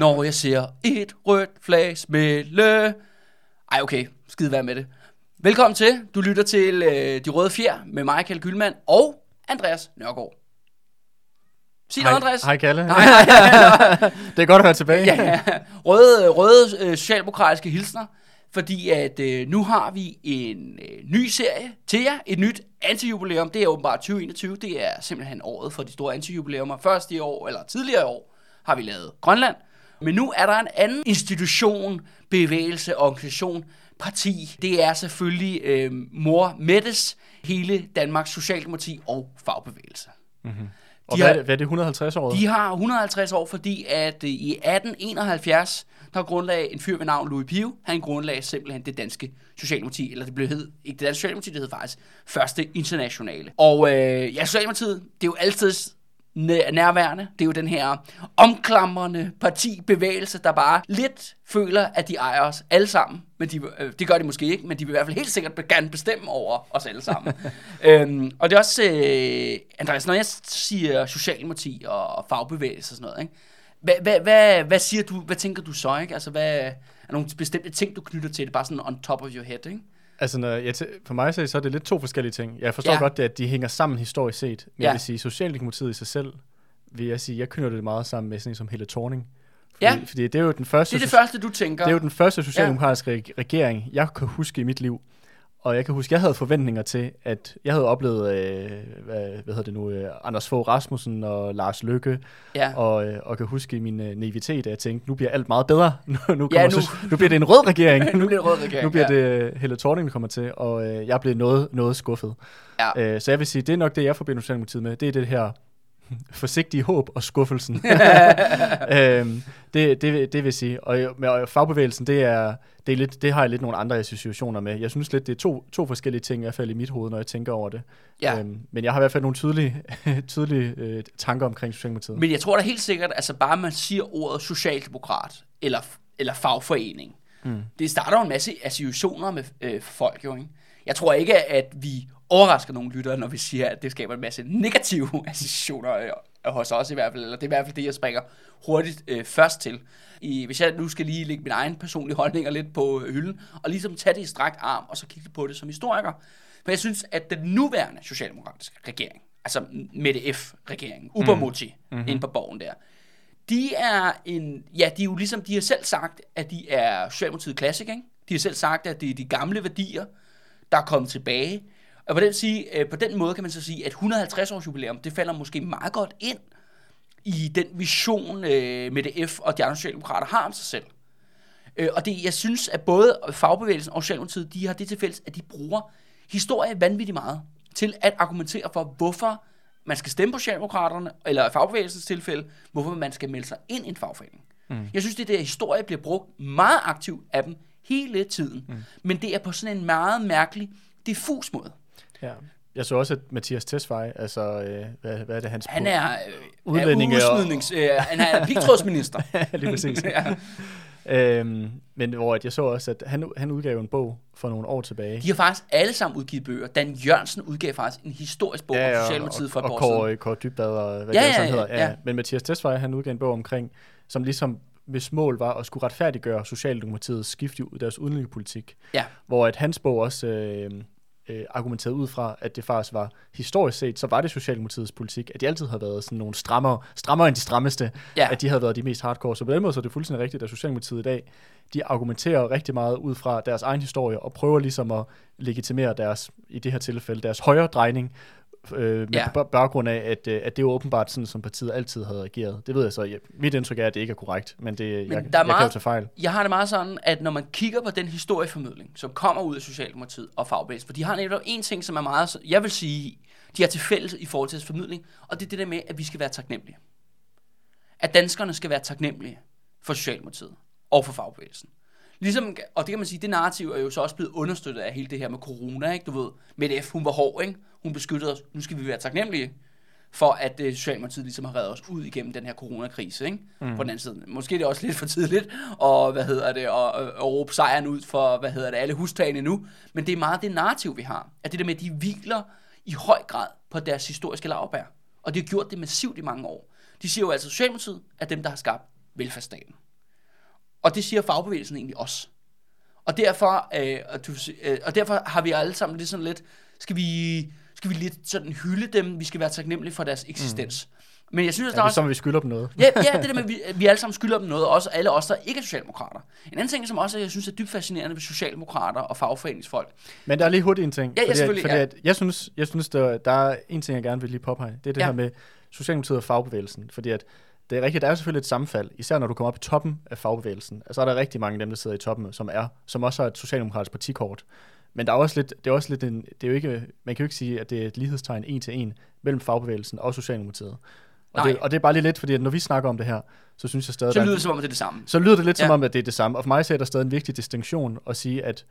når jeg ser et rødt flag smelle. Ej, okay. Skide være med det. Velkommen til. Du lytter til øh, De Røde Fjer med mig, Kjeld Gyldmann, og Andreas Nørgaard. Sig noget, Andreas. Hej Kalle. Hej, hej, hej. det er godt at være tilbage. ja, røde, røde øh, socialdemokratiske hilsner, fordi at øh, nu har vi en øh, ny serie til jer, et nyt antijubilæum. Det er åbenbart 2021, det er simpelthen året for de store antijubilæumer. Først i år, eller tidligere i år, har vi lavet Grønland. Men nu er der en anden institution, bevægelse, organisation, parti. Det er selvfølgelig øh, Mor Mettes, hele Danmarks Socialdemokrati og fagbevægelse. Mm-hmm. Og De hvad, har- er det, hvad er det 150 år? De har 150 år, fordi at øh, i 1871, der grundlagde en fyr ved navn Louis Pio, han grundlagde simpelthen det danske Socialdemokrati, eller det blev hed, ikke det danske Socialdemokrati, det hed faktisk Første Internationale. Og øh, ja, Socialdemokratiet, det er jo altid nærværende. Det er jo den her omklamrende partibevægelse, der bare lidt føler, at de ejer os alle sammen. Men de, øh, det gør de måske ikke, men de vil i hvert fald helt sikkert gerne bestemme over os alle sammen. øhm, og det er også, øh, Andreas, når jeg siger Socialdemokrati og fagbevægelse og sådan noget, ikke? Hvad, hvad, hvad, hvad siger du, hvad tænker du så, ikke? Altså, hvad er nogle bestemte ting, du knytter til det, bare sådan on top of your head, ikke? Altså, når jeg for mig så er det lidt to forskellige ting. Jeg forstår ja. godt, det, at de hænger sammen historisk set. Men Ja. jeg vil sige, Socialdemokratiet i sig selv, vil jeg sige, jeg knytter det meget sammen med sådan en som Helle Thorning. Fordi, Ja. fordi det er jo den første, Det er det første, du tænker. det er jo den første socialdemokratiske ja. regering, jeg kan huske i mit liv. Og jeg kan huske, jeg havde forventninger til, at jeg havde oplevet, øh, hvad, hvad hedder det nu, øh, Anders Fogh Rasmussen og Lars Løkke, Ja. og, øh, og kan huske i min øh, naivitet, at jeg tænkte, nu bliver alt meget bedre. nu, nu, kommer Ja, nu-. Så, nu bliver det en rød regering. nu bliver det rød regering. Nu bliver ja. det øh, Helle Thorning, der kommer til, og øh, jeg blev noget, noget skuffet. Ja. Øh, så jeg vil sige, det er nok det, jeg forbinder Socialdemokratiet med. Det er det her forsigtige håb og skuffelsen. øhm, det, det, det vil sige. Og og fagbevægelsen, det, er, det, er lidt, det har jeg lidt nogle andre associationer med. Jeg synes lidt, det er to, to forskellige ting, i hvert fald i mit hoved, når jeg tænker over det. Ja. Øhm, men jeg har i hvert fald nogle tydelige, tydelige øh, tanker omkring Socialdemokratiet. Men jeg tror da helt sikkert, altså bare man siger ordet socialdemokrat, eller, eller fagforening, Mm. det starter jo en masse associationer med øh, folk jo, ikke? Jeg tror ikke, at vi overrasker nogle lyttere, når vi siger, at det skaber en masse negative associationer øh, hos os i hvert fald, eller det er i hvert fald det, jeg springer hurtigt øh, først til. I, hvis jeg nu skal lige lægge min egen personlige holdninger lidt på øh, hylden, og ligesom tage det i strakt arm, og så kigge på det som historiker. For jeg synes, at den nuværende socialdemokratiske regering, altså Mette F-regeringen, Ubermutti, mm. mm-hmm. inde på borgen der, de er en, ja, de er jo ligesom, de har selv sagt, at de er Socialdemokratiet Classic, ikke? De har selv sagt, at det er de gamle værdier, der er kommet tilbage. Og på den, sige, øh, på den måde kan man så sige, at 150 års jubilæum, det falder måske meget godt ind i den vision, øh, med F og de andre socialdemokrater har om sig selv. Øh, og det, jeg synes, at både fagbevægelsen og Socialdemokratiet, de har det til fælles, at de bruger historie vanvittigt meget til at argumentere for, hvorfor man skal stemme på Socialdemokraterne, eller i fagbevægelsens tilfælde, hvorfor man skal melde sig ind i en fagforening. Mm. Jeg synes, det der historie bliver brugt meget aktivt af dem hele tiden. Mm. Men det er på sådan en meget mærkelig, diffus måde. Ja. Jeg så også, at Mathias Tesfaye, altså, øh, hvad, hvad er det, hans Han er, øh, Udlændinge er og- udsmidnings, øh, han er pigtrådsminister. lige præcis. ja. Øhm, men hvor at jeg så også, at han, han udgav en bog for nogle år tilbage. De har faktisk alle sammen udgivet bøger. Dan Jørgensen udgav faktisk en historisk bog om Socialdemokratiet for et og, år og siden. Kåre, Kåre Dybvad og hvad Ja, det ja, ja, ja, hedder. ja. Men Mathias Tesfaye, han udgav en bog omkring, som ligesom hvis mål var at skulle retfærdiggøre Socialdemokratiets skift i deres udenrigspolitik. Ja. Hvor at hans bog også øh, øh, argumenterede ud fra, at det faktisk var historisk set, så var det Socialdemokratiets politik, at de altid havde været sådan nogle strammere, strammere end de strammeste, Ja. at de havde været de mest hardcore. Så på den måde så er det fuldstændig rigtigt, at Socialdemokratiet i dag, de argumenterer rigtig meget ud fra deres egen historie, og prøver ligesom at legitimere deres, i det her tilfælde, deres højre drejning, øh, med Ja. baggrund af, at, øh, at det er åbenbart sådan, som partiet altid havde reageret. Det ved jeg så. Ja, mit indtryk er, at det ikke er korrekt, men, det, Men jeg, der er jeg kan meget- jo tage fejl. Jeg har det meget sådan, at når man kigger på den historieformidling, som kommer ud af Socialdemokratiet og fagbevægelsen, for de har netop en ting, som er meget, jeg vil sige, de har til fælles i forhold til formidling, og det er det der med, at vi skal være taknemmelige. At danskerne skal være taknemmelige for Socialdemokratiet og for fagbevægelsen. Ligesom, og det kan man sige, det narrativ er jo så også blevet understøttet af hele det her med corona, ikke? Du ved, Mette F, hun var hård, ikke? Hun beskyttede os. Nu skal vi være taknemmelige for, at uh, Socialdemokratiet ligesom har reddet os ud igennem den her coronakrise, ikke? Mm. På den anden side. Måske er det også lidt for tidligt, og hvad hedder det, og, og, råbe sejren ud for, hvad hedder det, alle hustagene nu. Men det er meget det narrativ, vi har. At det der med, at de hviler i høj grad på deres historiske lavbær. Og de har gjort det massivt i mange år. De siger jo altså, at Socialdemokratiet er dem, der har skabt velfærdsstaten. Og det siger fagbevægelsen egentlig også. Og derfor, øh, og, du, øh, og derfor har vi alle sammen lidt sådan lidt, skal vi, skal vi lidt sådan hylde dem, vi skal være taknemmelige for deres eksistens. Mm. Men jeg synes, Ja, der det er også... som, vi skylder dem noget. Ja, ja, det der med, at vi, vi alle sammen skylder dem noget, også alle os, der ikke er socialdemokrater. En anden ting, som også jeg synes er dybt fascinerende ved socialdemokrater og fagforeningsfolk, Men der er lige hurtigt en ting. Ja, ja, selvfølgelig, fordi ja. At jeg synes, jeg synes der, der er en ting, jeg gerne vil lige påpege. Det er det Ja. her med Socialdemokratiet og fagbevægelsen. Fordi at det er rigtigt, der er selvfølgelig et sammenfald, især når du kommer op i toppen af fagbevægelsen. Så er der rigtig mange af dem, der sidder i toppen, som er, som også har et socialdemokratisk partikort. Men der er også lidt, det er også lidt en, det er jo ikke, man kan jo ikke sige, at det er et lighedstegn en til en mellem fagbevægelsen og Socialdemokratiet. Og, Nej. det, og det er bare lige lidt, fordi at når vi snakker om det her, så synes jeg stadig, så der er- lyder det som om, at det er det samme. så lyder det lidt ja. som om, at det er det samme. Og for mig så er der stadig en vigtig distinktion at sige, at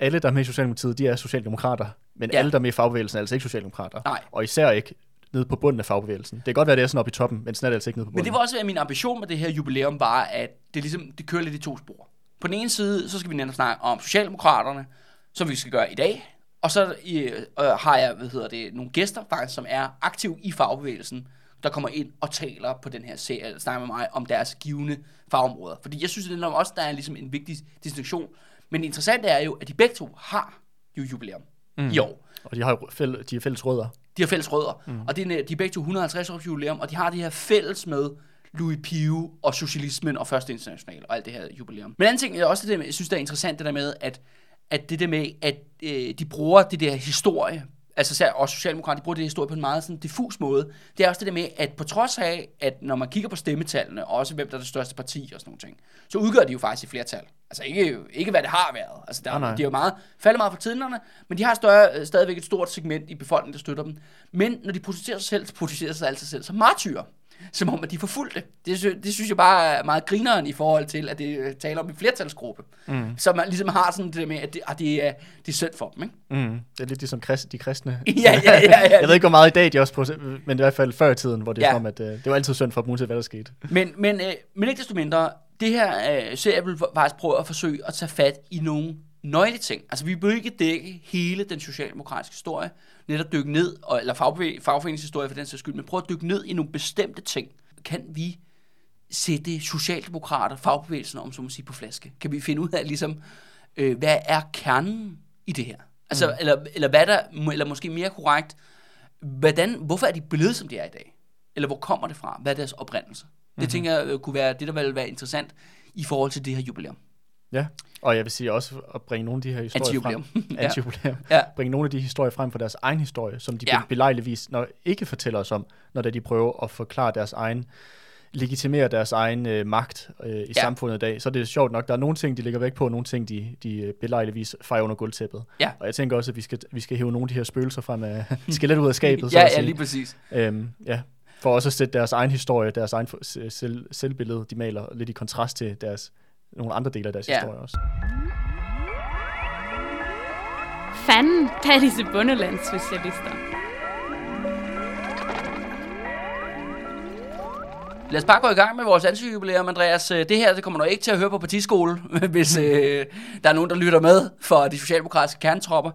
alle, der er med i Socialdemokratiet, de er socialdemokrater, men Ja. alle, der er med i fagbevægelsen, er altså ikke socialdemokrater. Nej. Og især ikke nede på bunden af fagbevægelsen. Det kan godt være, det er sådan oppe i toppen, men sådan er det altså ikke nede på Men bunden. det var også min ambition med det her jubilæum var, at det ligesom, det kører lidt i to spor. På den ene side, så skal vi netop snakke om Socialdemokraterne, som vi skal gøre i dag. Og så øh, har jeg, hvad hedder det, nogle gæster faktisk, som er aktive i fagbevægelsen, der kommer ind og taler på den her serie, eller snakker med mig om deres givende fagområder. Fordi jeg synes, at det er også der er ligesom en vigtig distinktion. Men det interessante er jo, at de begge to har jo jubilæum mm. i år. Og de har jo fæl- de er fælles rødder. De har fælles rødder. Mm. Og det er, de er begge to 150 års jubilæum, og de har det her fælles med Louis Pio og socialismen og Første International og alt det her jubilæum. Men anden ting er også det, jeg synes, det er interessant, det der med, at, at det der med, at øh, de bruger det der historie, altså også Socialdemokraterne, de bruger det der historie på en meget sådan diffus måde. Det er også det der med, at på trods af, at når man kigger på stemmetallene, og også hvem der er det største parti og sådan nogle ting, så udgør de jo faktisk et flertal. Altså ikke, ikke hvad det har været. Altså der, Nej, nej. de er jo meget, faldet meget fra tiderne, men de har større, øh, stadigvæk et stort segment i befolkningen, der støtter dem. Men når de positionerer sig selv, så de sig altid selv som martyrer. Som om, at de forfulgte. Det, sy- det synes jeg bare er meget grineren i forhold til, at det øh, taler om en flertalsgruppe. Mm. Så man ligesom har sådan det med, at det, at det, er, det er synd for dem, ikke? Mm. Det er lidt ligesom krist, de kristne. Ja, ja, ja, ja. jeg ved ikke, hvor meget i dag de også på, men i hvert fald før i tiden, hvor det Ja. ja. som om, at øh, det var altid synd for dem, uanset hvad der skete. Men, men, øh, men ikke desto mindre, det her øh, serie vil faktisk prøve at forsøge at tage fat i nogle nøgle ting. Altså vi vil ikke dække hele den socialdemokratiske historie, netop dykke ned, og, eller fagbevæ- fagforeningshistorie for den sags skyld, men prøve at dykke ned i nogle bestemte ting. Kan vi sætte socialdemokrater, fagbevægelsen om, så må sige, på flaske? Kan vi finde ud af, ligesom, øh, hvad er kernen i det her? Altså, mm. eller, eller hvad der, eller måske mere korrekt, hvordan, hvorfor er de blevet, som de er i dag? Eller hvor kommer det fra? Hvad er deres oprindelse? Det Mhm. tænker jeg øh, kunne være det, der ville være interessant i forhold til det her jubilæum. Ja, og jeg vil sige også at bringe nogle af de her historier frem. Antijubilæum. Ja. Bringe nogle af de historier frem fra deres egen historie, som de Ja. belejligvis når, ikke fortæller os om, når de prøver at forklare deres egen legitimere deres egen øh, magt øh, i Ja. samfundet i dag, så er det sjovt nok, der er nogle ting, de lægger væk på, og nogle ting, de, de øh, belejligvis fejrer under gulvtæppet. Ja. Og jeg tænker også, at vi skal, vi skal hæve nogle af de her spøgelser frem af skelettet ud af skabet, ja, ja, lige præcis. Øhm, ja, for også at sætte deres egen historie, deres egen for- se- selv, selvbillede, de maler lidt i kontrast til deres, nogle andre dele af deres Ja. historie også. Fanden, der er disse bundelandssocialister. Lad os bare gå i gang med vores antijubilæum, Andreas. Øh, Det her det kommer du ikke til at høre på partiskole, hvis øh, der er nogen, der lytter med for de socialdemokratiske kernetropper.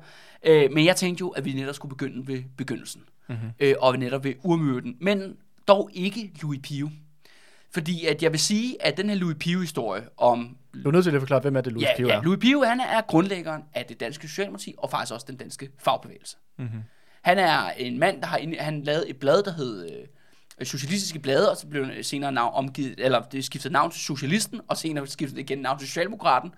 Øh, men jeg tænkte jo, at vi netop skulle begynde ved begyndelsen. Mm-hmm. Øh, og netop ved urmøden. Men dog ikke Louis Pio. Fordi at jeg vil sige, at den her Louis Pio-historie om Du er nødt til at forklare, hvem er det, Louis ja, Pio ja, er? Louis Pio, han er grundlæggeren af det danske Socialdemokrati, og faktisk også den danske fagbevægelse. Mm-hmm. Han er en mand, der har han lavet et blad, der hed øh, Socialistiske Blade, og så blev det senere navn omgivet, eller det skiftede navn til Socialisten, og senere skiftede det igen navn til Socialdemokraten.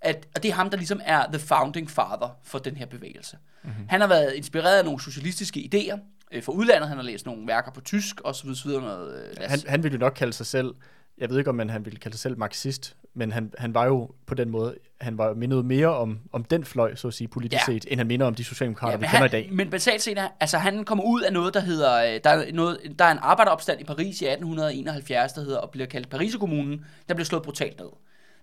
At, og det er ham, der ligesom er the founding father for den her bevægelse. Mm-hmm. Han har været inspireret af nogle socialistiske idéer øh, fra udlandet. Han har læst nogle værker på tysk, og så videre, så videre noget. Øh, Han, han ville jo nok kalde sig selv, jeg ved ikke, om han ville kalde sig selv marxist, men han, han var jo på den måde, han var mindet mere om, om den fløj, så at sige, politisk Ja. set, end han minder om de socialdemokrater, ja, vi kender han, i dag. Men basalt set, altså han kommer ud af noget, der hedder, øh, der er, noget, der er en arbejderopstand i Paris i 1871, der hedder, og bliver kaldt Pariserkommunen, der bliver slået brutalt ned.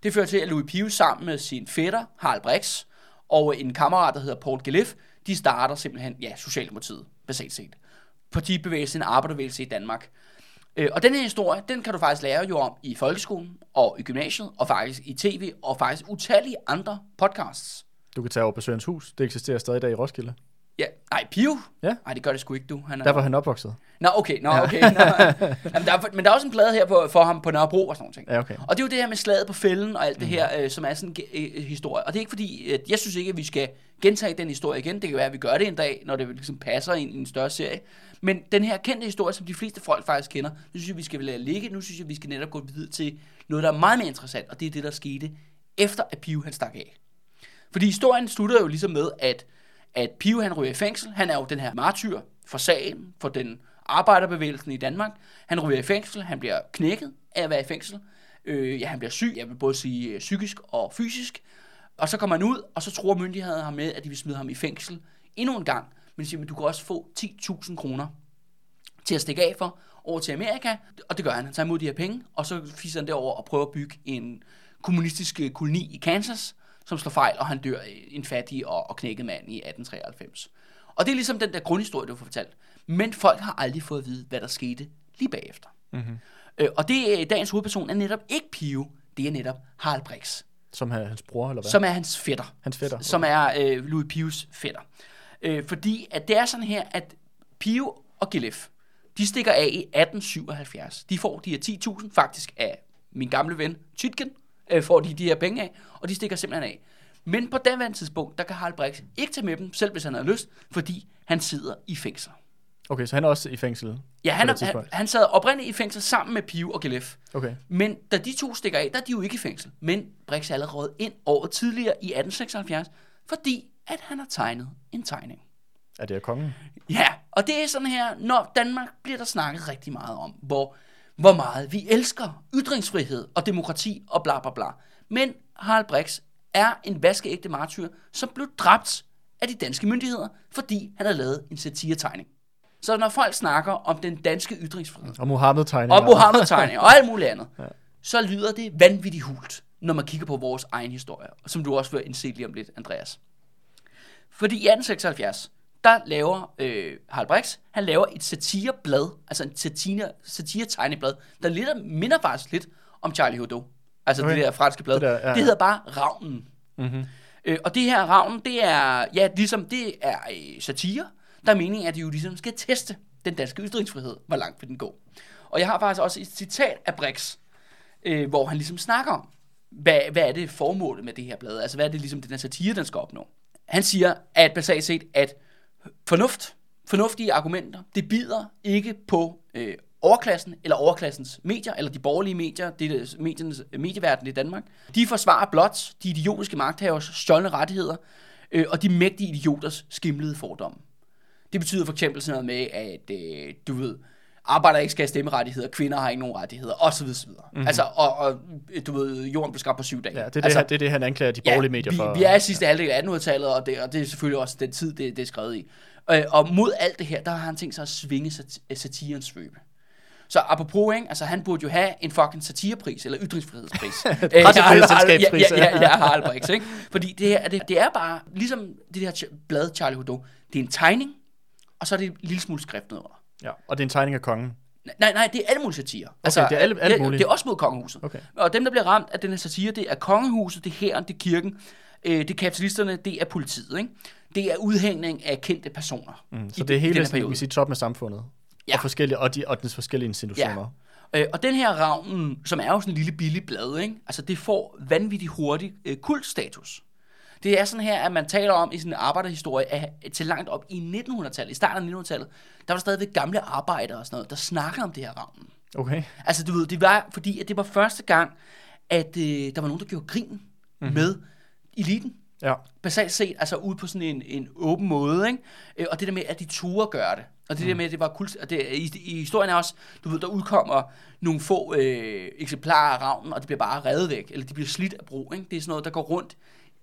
Det fører til, at Louis Pio sammen med sin fætter, Harald Brix, og en kammerat, der hedder Paul Gelef, de starter simpelthen, ja, Socialdemokratiet, basalt set. Partibevægelsen, en arbejderbevægelse i Danmark. Øh, Og den her historie, den kan du faktisk lære jo om i folkeskolen, og i gymnasiet, og faktisk i tv, og faktisk utallige andre podcasts. Du kan tage over på Sørens Hus, det eksisterer stadig i dag i Roskilde. Ja, nej, Pio? Ja. Nej, det gør det sgu ikke, du. Han er... Der var han opvokset. Nå, okay, nå, okay. Nå. Jamen, der er, men der er også en plade her på, for ham på Nørrebro og sådan noget. ting. Ja, okay. Og det er jo det her med slaget på fælden og alt det her, øh, som er sådan en ge- øh, historie. Og det er ikke fordi, at jeg synes ikke, at vi skal gentage den historie igen. Det kan være, at vi gør det en dag, når det ligesom passer ind i en større serie. Men den her kendte historie, som de fleste folk faktisk kender, nu synes jeg, vi skal lade ligge. Nu synes jeg, vi skal netop gå videre til noget, der er meget mere interessant. Og det er det, der skete efter, at Pio han stak af. Fordi historien slutter jo ligesom med, at, at Pio han ryger i fængsel. Han er jo den her martyr for sagen, for den arbejderbevægelsen i Danmark. Han ryger i fængsel, han bliver knækket af at være i fængsel. Øh, ja, han bliver syg, jeg vil både sige øh, psykisk og fysisk. Og så kommer han ud, og så tror myndighederne ham med, at de vil smide ham i fængsel endnu en gang. Men siger, at du kan også få 10.000 kroner til at stikke af for over til Amerika. Og det gør han. Han tager imod de her penge, og så fiser han derover og prøver at bygge en kommunistisk koloni i Kansas, som slår fejl, og han dør øh, en fattig og, og knækket mand i 1893. Og det er ligesom den der grundhistorie, du får fortalt. Men folk har aldrig fået at vide, hvad der skete lige bagefter. Mm-hmm. Øh, og det øh, dagens hovedperson er netop ikke Pio, det er netop Harald Brix, Som er hans bror, eller hvad? som er hans fætter Hans fætter. som er øh, Louis Pius fætter. Øh, fordi at det er sådan her, at Pio og Gilef, de stikker af i 1877. De får de her 10.000 faktisk af min gamle ven Tytken, øh, får de de her penge af, og de stikker simpelthen af. Men på den tidspunkt, der kan Harald Brix ikke tage med dem, selv hvis han har lyst, fordi han sidder i fængsel. Okay, så han er også i fængsel? Ja, han, er, han, han sad oprindeligt i fængsel sammen med Pio og Gilef. Okay. Men da de to stikker af, der er de jo ikke i fængsel. Men Brix er allerede ind året tidligere i 1876, fordi at han har tegnet en tegning. Er det af kongen? Ja, og det er sådan her, når Danmark bliver der snakket rigtig meget om, hvor, hvor meget vi elsker ytringsfrihed og demokrati og bla bla bla. Men Harald Brix er en vaskeægte martyr, som blev dræbt af de danske myndigheder, fordi han havde lavet en satiretegning. Så når folk snakker om den danske ytringsfrihed, Og Mohammed-tegninger? og Mohammed-tegning og alt muligt andet, ja. så lyder det vanvittigt hult, når man kigger på vores egen historie, som du også vil indse lige om lidt, Andreas. Fordi i 1876, der laver øh, Harald Brix, han laver et satireblad, altså en satire, satiretegneblad, der lidt minder faktisk lidt om Charlie Hebdo. Altså okay. Det der franske blad. Det der, ja. det hedder bare Ravnen. Mm-hmm. Øh, og det her Ravnen, det er, ja, ligesom det er øh, satire, der er meningen, at de jo ligesom skal teste den danske ytringsfrihed, hvor langt vil den gå. Og jeg har faktisk også et citat af Brix, øh, hvor han ligesom snakker om, hvad, hvad er det formålet med det her blad? Altså, hvad er det ligesom den her satire, den skal opnå? Han siger, at basalt set, at fornuft, fornuftige argumenter, det bider ikke på øh, overklassen eller overklassens medier, eller de borgerlige medier, det er mediernes medieverden i Danmark. De forsvarer blot de idiotiske magthavers stjålne rettigheder, øh, og de mægtige idioters skimlede fordomme. Det betyder for eksempel sådan noget med, at øh, du ved, arbejder ikke skal have stemmerettigheder, kvinder har ikke nogen rettigheder, osv. osv. Mm-hmm. Altså, og, og, du ved, jorden blev skabt på syv dage. Ja, det er, altså, det, det er det, han anklager de borgerlige medier vi, for. vi er i sidste halvdel af 1800-tallet, og det, og det er selvfølgelig også den tid, det, det er skrevet i. Øh, og mod alt det her, der har han tænkt sig at svinge sat, satirens svøbe. Så apropos, ikke? Altså, han burde jo have en fucking satirepris, eller ytringsfrihedspris. Øh, Pressefrihedsselskabspris, ja, ja, ja, ja, Harald Brix, ikke? Fordi det, her, det, det er bare, ligesom det der blad Charlie Hebdo, det er en tegning, og så er det en lille smule skrift nedenunder. Ja, og det er en tegning af kongen. Nej, nej, det er alle mulige satire. det er alle- alle mulige. det er også mod kongehuset. Okay. Og dem, der bliver ramt af den her satire, det er kongehuset, det er hæren, det er kirken, øh, det er kapitalisterne, det er politiet. Ikke? Det er udhængning af kendte personer. Mm, i så det er hele sådan, vi siger, toppen af samfundet. Ja. Og, forskellige, og, de, og dens forskellige institutioner. Øh, og den her ravnen, som er jo sådan en lille billig blad, ikke? Altså, det får vanvittigt hurtigt øh, kultstatus. Det er sådan her, at man taler om i en arbejderhistorie, at til langt op i 1900-tallet, i starten af 1900-tallet, der var der stadigvæk gamle arbejdere og sådan noget, der snakker om det her ravnen. Okay. Altså, du ved, det var fordi, at det var første gang, at øh, der var nogen, der gjorde grin mm-hmm. med eliten. Ja. Basalt set, altså ud på sådan en, en åben måde, ikke? Øh, Og det der med, at de turde gøre det. Og det mm. der med, at det var kult, og det, i, i, historien er også, du ved, der udkommer nogle få øh, eksemplarer af ravnen, og det bliver bare revet væk, eller de bliver slidt af brug, ikke? Det er sådan noget, der går rundt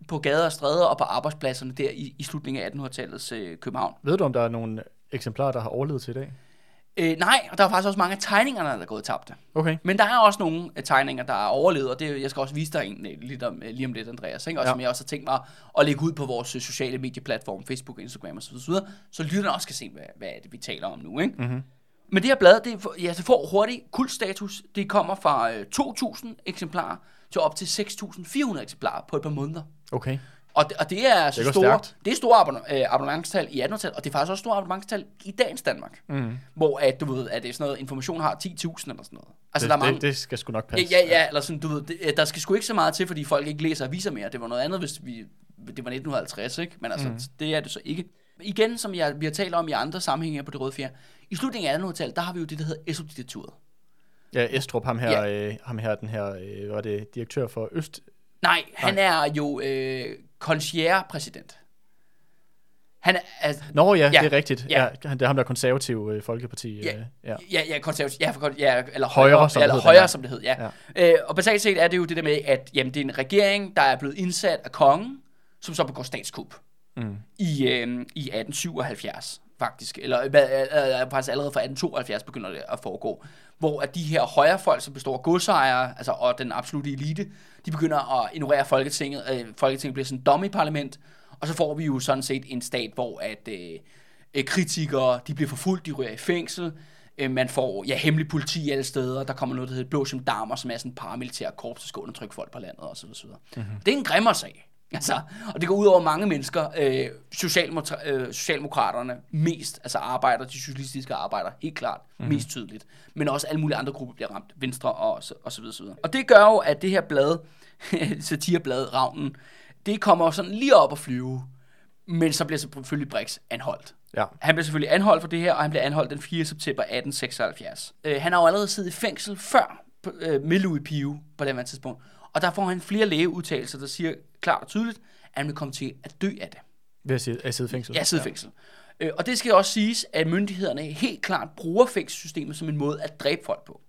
på gader og stræder og på arbejdspladserne der i, i slutningen af 1800-tallets øh, København. Ved du, om der er nogle eksemplarer, der har overlevet til i dag? Øh, nej, og der er faktisk også mange af tegningerne, der er gået tabte. Okay. Men der er også nogle tegninger, der er overlevet, og det, jeg skal også vise dig en øh, lidt om, øh, lige om lidt, Andreas, ikke? og Ja. som jeg også har tænkt mig at lægge ud på vores øh, sociale medieplatform, Facebook, Instagram osv., så, videre, så lytterne også kan se, hvad, hvad er det, vi taler om nu. Ikke? Mm-hmm. Men det her blad, det, ja, det får hurtigt kultstatus. Det kommer fra øh, 2.000 eksemplarer til op til 6.400 eksemplarer på et par måneder. Okay. Og det, og det er så går store, stærkt. det er store abonn- øh, abonnementstal i 1800-tallet, og det er faktisk også store abonnementstal i dagens Danmark. Mm. Hvor at, du ved, at det er sådan noget, information har 10.000 eller sådan noget. Altså, det, der er mange, det, det skal sgu nok passe. Ja, ja, ja, eller sådan, du ved, det, øh, der skal sgu ikke så meget til, fordi folk ikke læser aviser mere. Det var noget andet, hvis vi, det var 1950, ikke? Men altså, mm. det er det så ikke. Igen, som jeg, vi har talt om i andre sammenhænge på det røde fjer, i slutningen af 1800-tallet, der har vi jo det, der hedder Estrup-diktaturet. Ja, Estrup, ham her, Ja. øh, ham her, den her, øh, var det direktør for Øst... Nej, han er jo øh, concierge-præsident. Han er, altså, Nå ja, Ja, det er rigtigt. ja. Ja. han- det er ham, der er konservativ øh, folkeparti. Ja. Øh, ja. Ja, ja, konservativ, ja, for, ja, eller Højre, højre, som det eller hed højre, som det hed, ja. ja. Øh, og basalt set er det jo det der med, at jamen, det er en regering, der er blevet indsat af kongen, som så begår statskup Mm. i, øh, i 1877, faktisk. Eller hvad, øh, øh, faktisk allerede fra 1872 begynder det at foregå. Hvor at de her højrefolk, som består af godsejere, altså, og den absolute elite, de begynder at ignorere Folketinget. Øh, Folketinget bliver sådan en dummy-parlament, og så får vi jo sådan set en stat, hvor at øh, øh, kritikere, de bliver forfulgt, de ryger i fængsel, øh, man får ja, hemmelig politi alle steder, der kommer noget, der hedder Blå som Damer, som er sådan en paramilitær korps, der skal undertrykke folk på landet, osv. Mm-hmm. Det er en grimmer sag. Altså, og det går ud over mange mennesker. Øh, socialdemokra- øh, Socialdemokraterne mest, altså arbejder, de socialistiske arbejder, helt klart, mm-hmm. mest tydeligt. Men også alle mulige andre grupper bliver ramt, Venstre og så, og så videre, så videre. Og det gør jo, at det her blad, satireblad, Ravnen, det kommer sådan lige op at flyve. Men så bliver selvfølgelig Brix anholdt. Ja. Han bliver selvfølgelig anholdt for det her, og han bliver anholdt den 4. september 1876. Øh, han har jo allerede siddet i fængsel før øh, med Louis Pio på det her tidspunkt. Og der får han flere lægeudtalelser, der siger klart og tydeligt, at han vil komme til at dø af det. Ved at sidde, at sidde fængsel. Ja, sidde i fængsel. Øh, og det skal også siges, at myndighederne helt klart bruger fængselssystemet som en måde at dræbe folk på.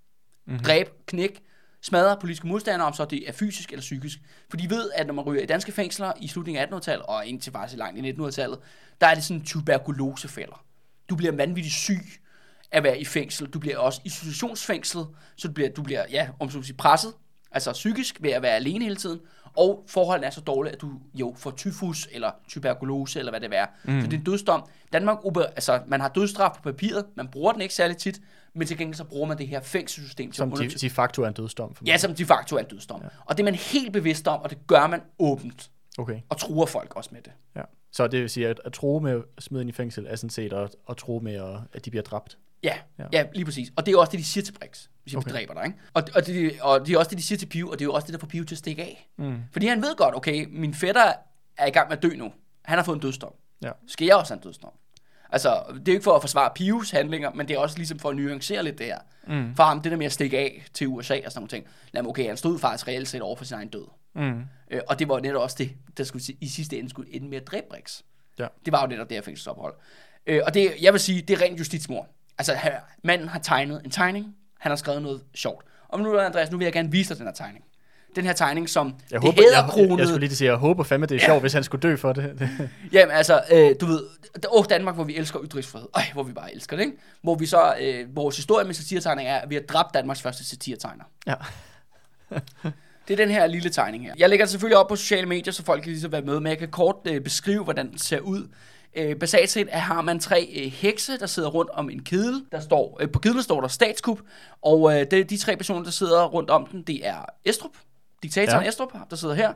Mm-hmm. Dræbe, knæk, smadre politiske modstandere, om så det er fysisk eller psykisk. For de ved, at når man ryger i danske fængsler i slutningen af 1800-tallet, og indtil faktisk langt i 1900-tallet, der er det sådan tuberkulosefælder. Du bliver vanvittigt syg af at være i fængsel. Du bliver også isolationsfængslet, så du bliver, du bliver ja, om så sige, presset, altså psykisk ved at være alene hele tiden, og forholdene er så dårlige, at du jo får tyfus eller tuberkulose, eller hvad det er. Mm. Så det er en dødsdom. Danmark, altså, man har dødsstraf på papiret, man bruger den ikke særlig tit, men til gengæld så bruger man det her fængselssystem til Som de, de facto er en dødsdom. For Ja, mig. som de facto er en dødsdom. Ja. Og det er man helt bevidst om, og det gør man åbent, Okay, og truer folk også med det. ja. Så det vil sige, at, at tro med at smide ind i fængsel, er sådan set at, at tro med, at, at de bliver dræbt. Ja, Ja. lige præcis. Og det er jo også det, de siger til Brix, hvis jeg Okay. okay. dræber dig. Ikke? Og, og, det, og det er også det, de siger til Pio, og det er jo også det, der får Pio til at stikke af. Mm. Fordi han ved godt, okay, min fætter er i gang med at dø nu. Han har fået en dødsdom. Ja. Skal jeg også have en dødsdom? Altså, det er jo ikke for at forsvare Pius handlinger, men det er også ligesom for at nuancere lidt det her. Mm. For ham, det der med at stikke af til USA og sådan nogle ting. Jamen, okay, han stod faktisk reelt set over for sin egen død. Mm. Øh, og det var netop også det, der skulle i sidste ende skulle ende med at dræbe Brix. Ja. Det var jo netop det her fængselsophold. Øh, og det, jeg vil sige, det er rent justitsmord. Altså, her, manden har tegnet en tegning, han har skrevet noget sjovt. Og nu, Andreas, nu vil jeg gerne vise dig den her tegning. Den her tegning, som Jeg, det håber, jeg, jeg, jeg skulle lige sige, jeg håber fandme, det er sjovt, hvis han skulle dø for det. Jamen altså, øh, du ved, åh Danmark, hvor vi elsker ytringsfrihed. Øj, hvor vi bare elsker det, ikke? Hvor vi så, øh, vores historie med satiretegning er, at vi har dræbt Danmarks første satiretegner. ja. Det er den her lille tegning her. Jeg lægger den selvfølgelig op på sociale medier, så folk kan lige så være med, men jeg kan kort øh, beskrive, hvordan den ser ud. Øh, basalt set er- har man tre øh, hekse, der sidder rundt om en kedel. Der står, øh, på kedlen står der statskup, og øh, de, de tre personer, der sidder rundt om den, det er Estrup, diktatoren Ja. Estrup, der sidder her.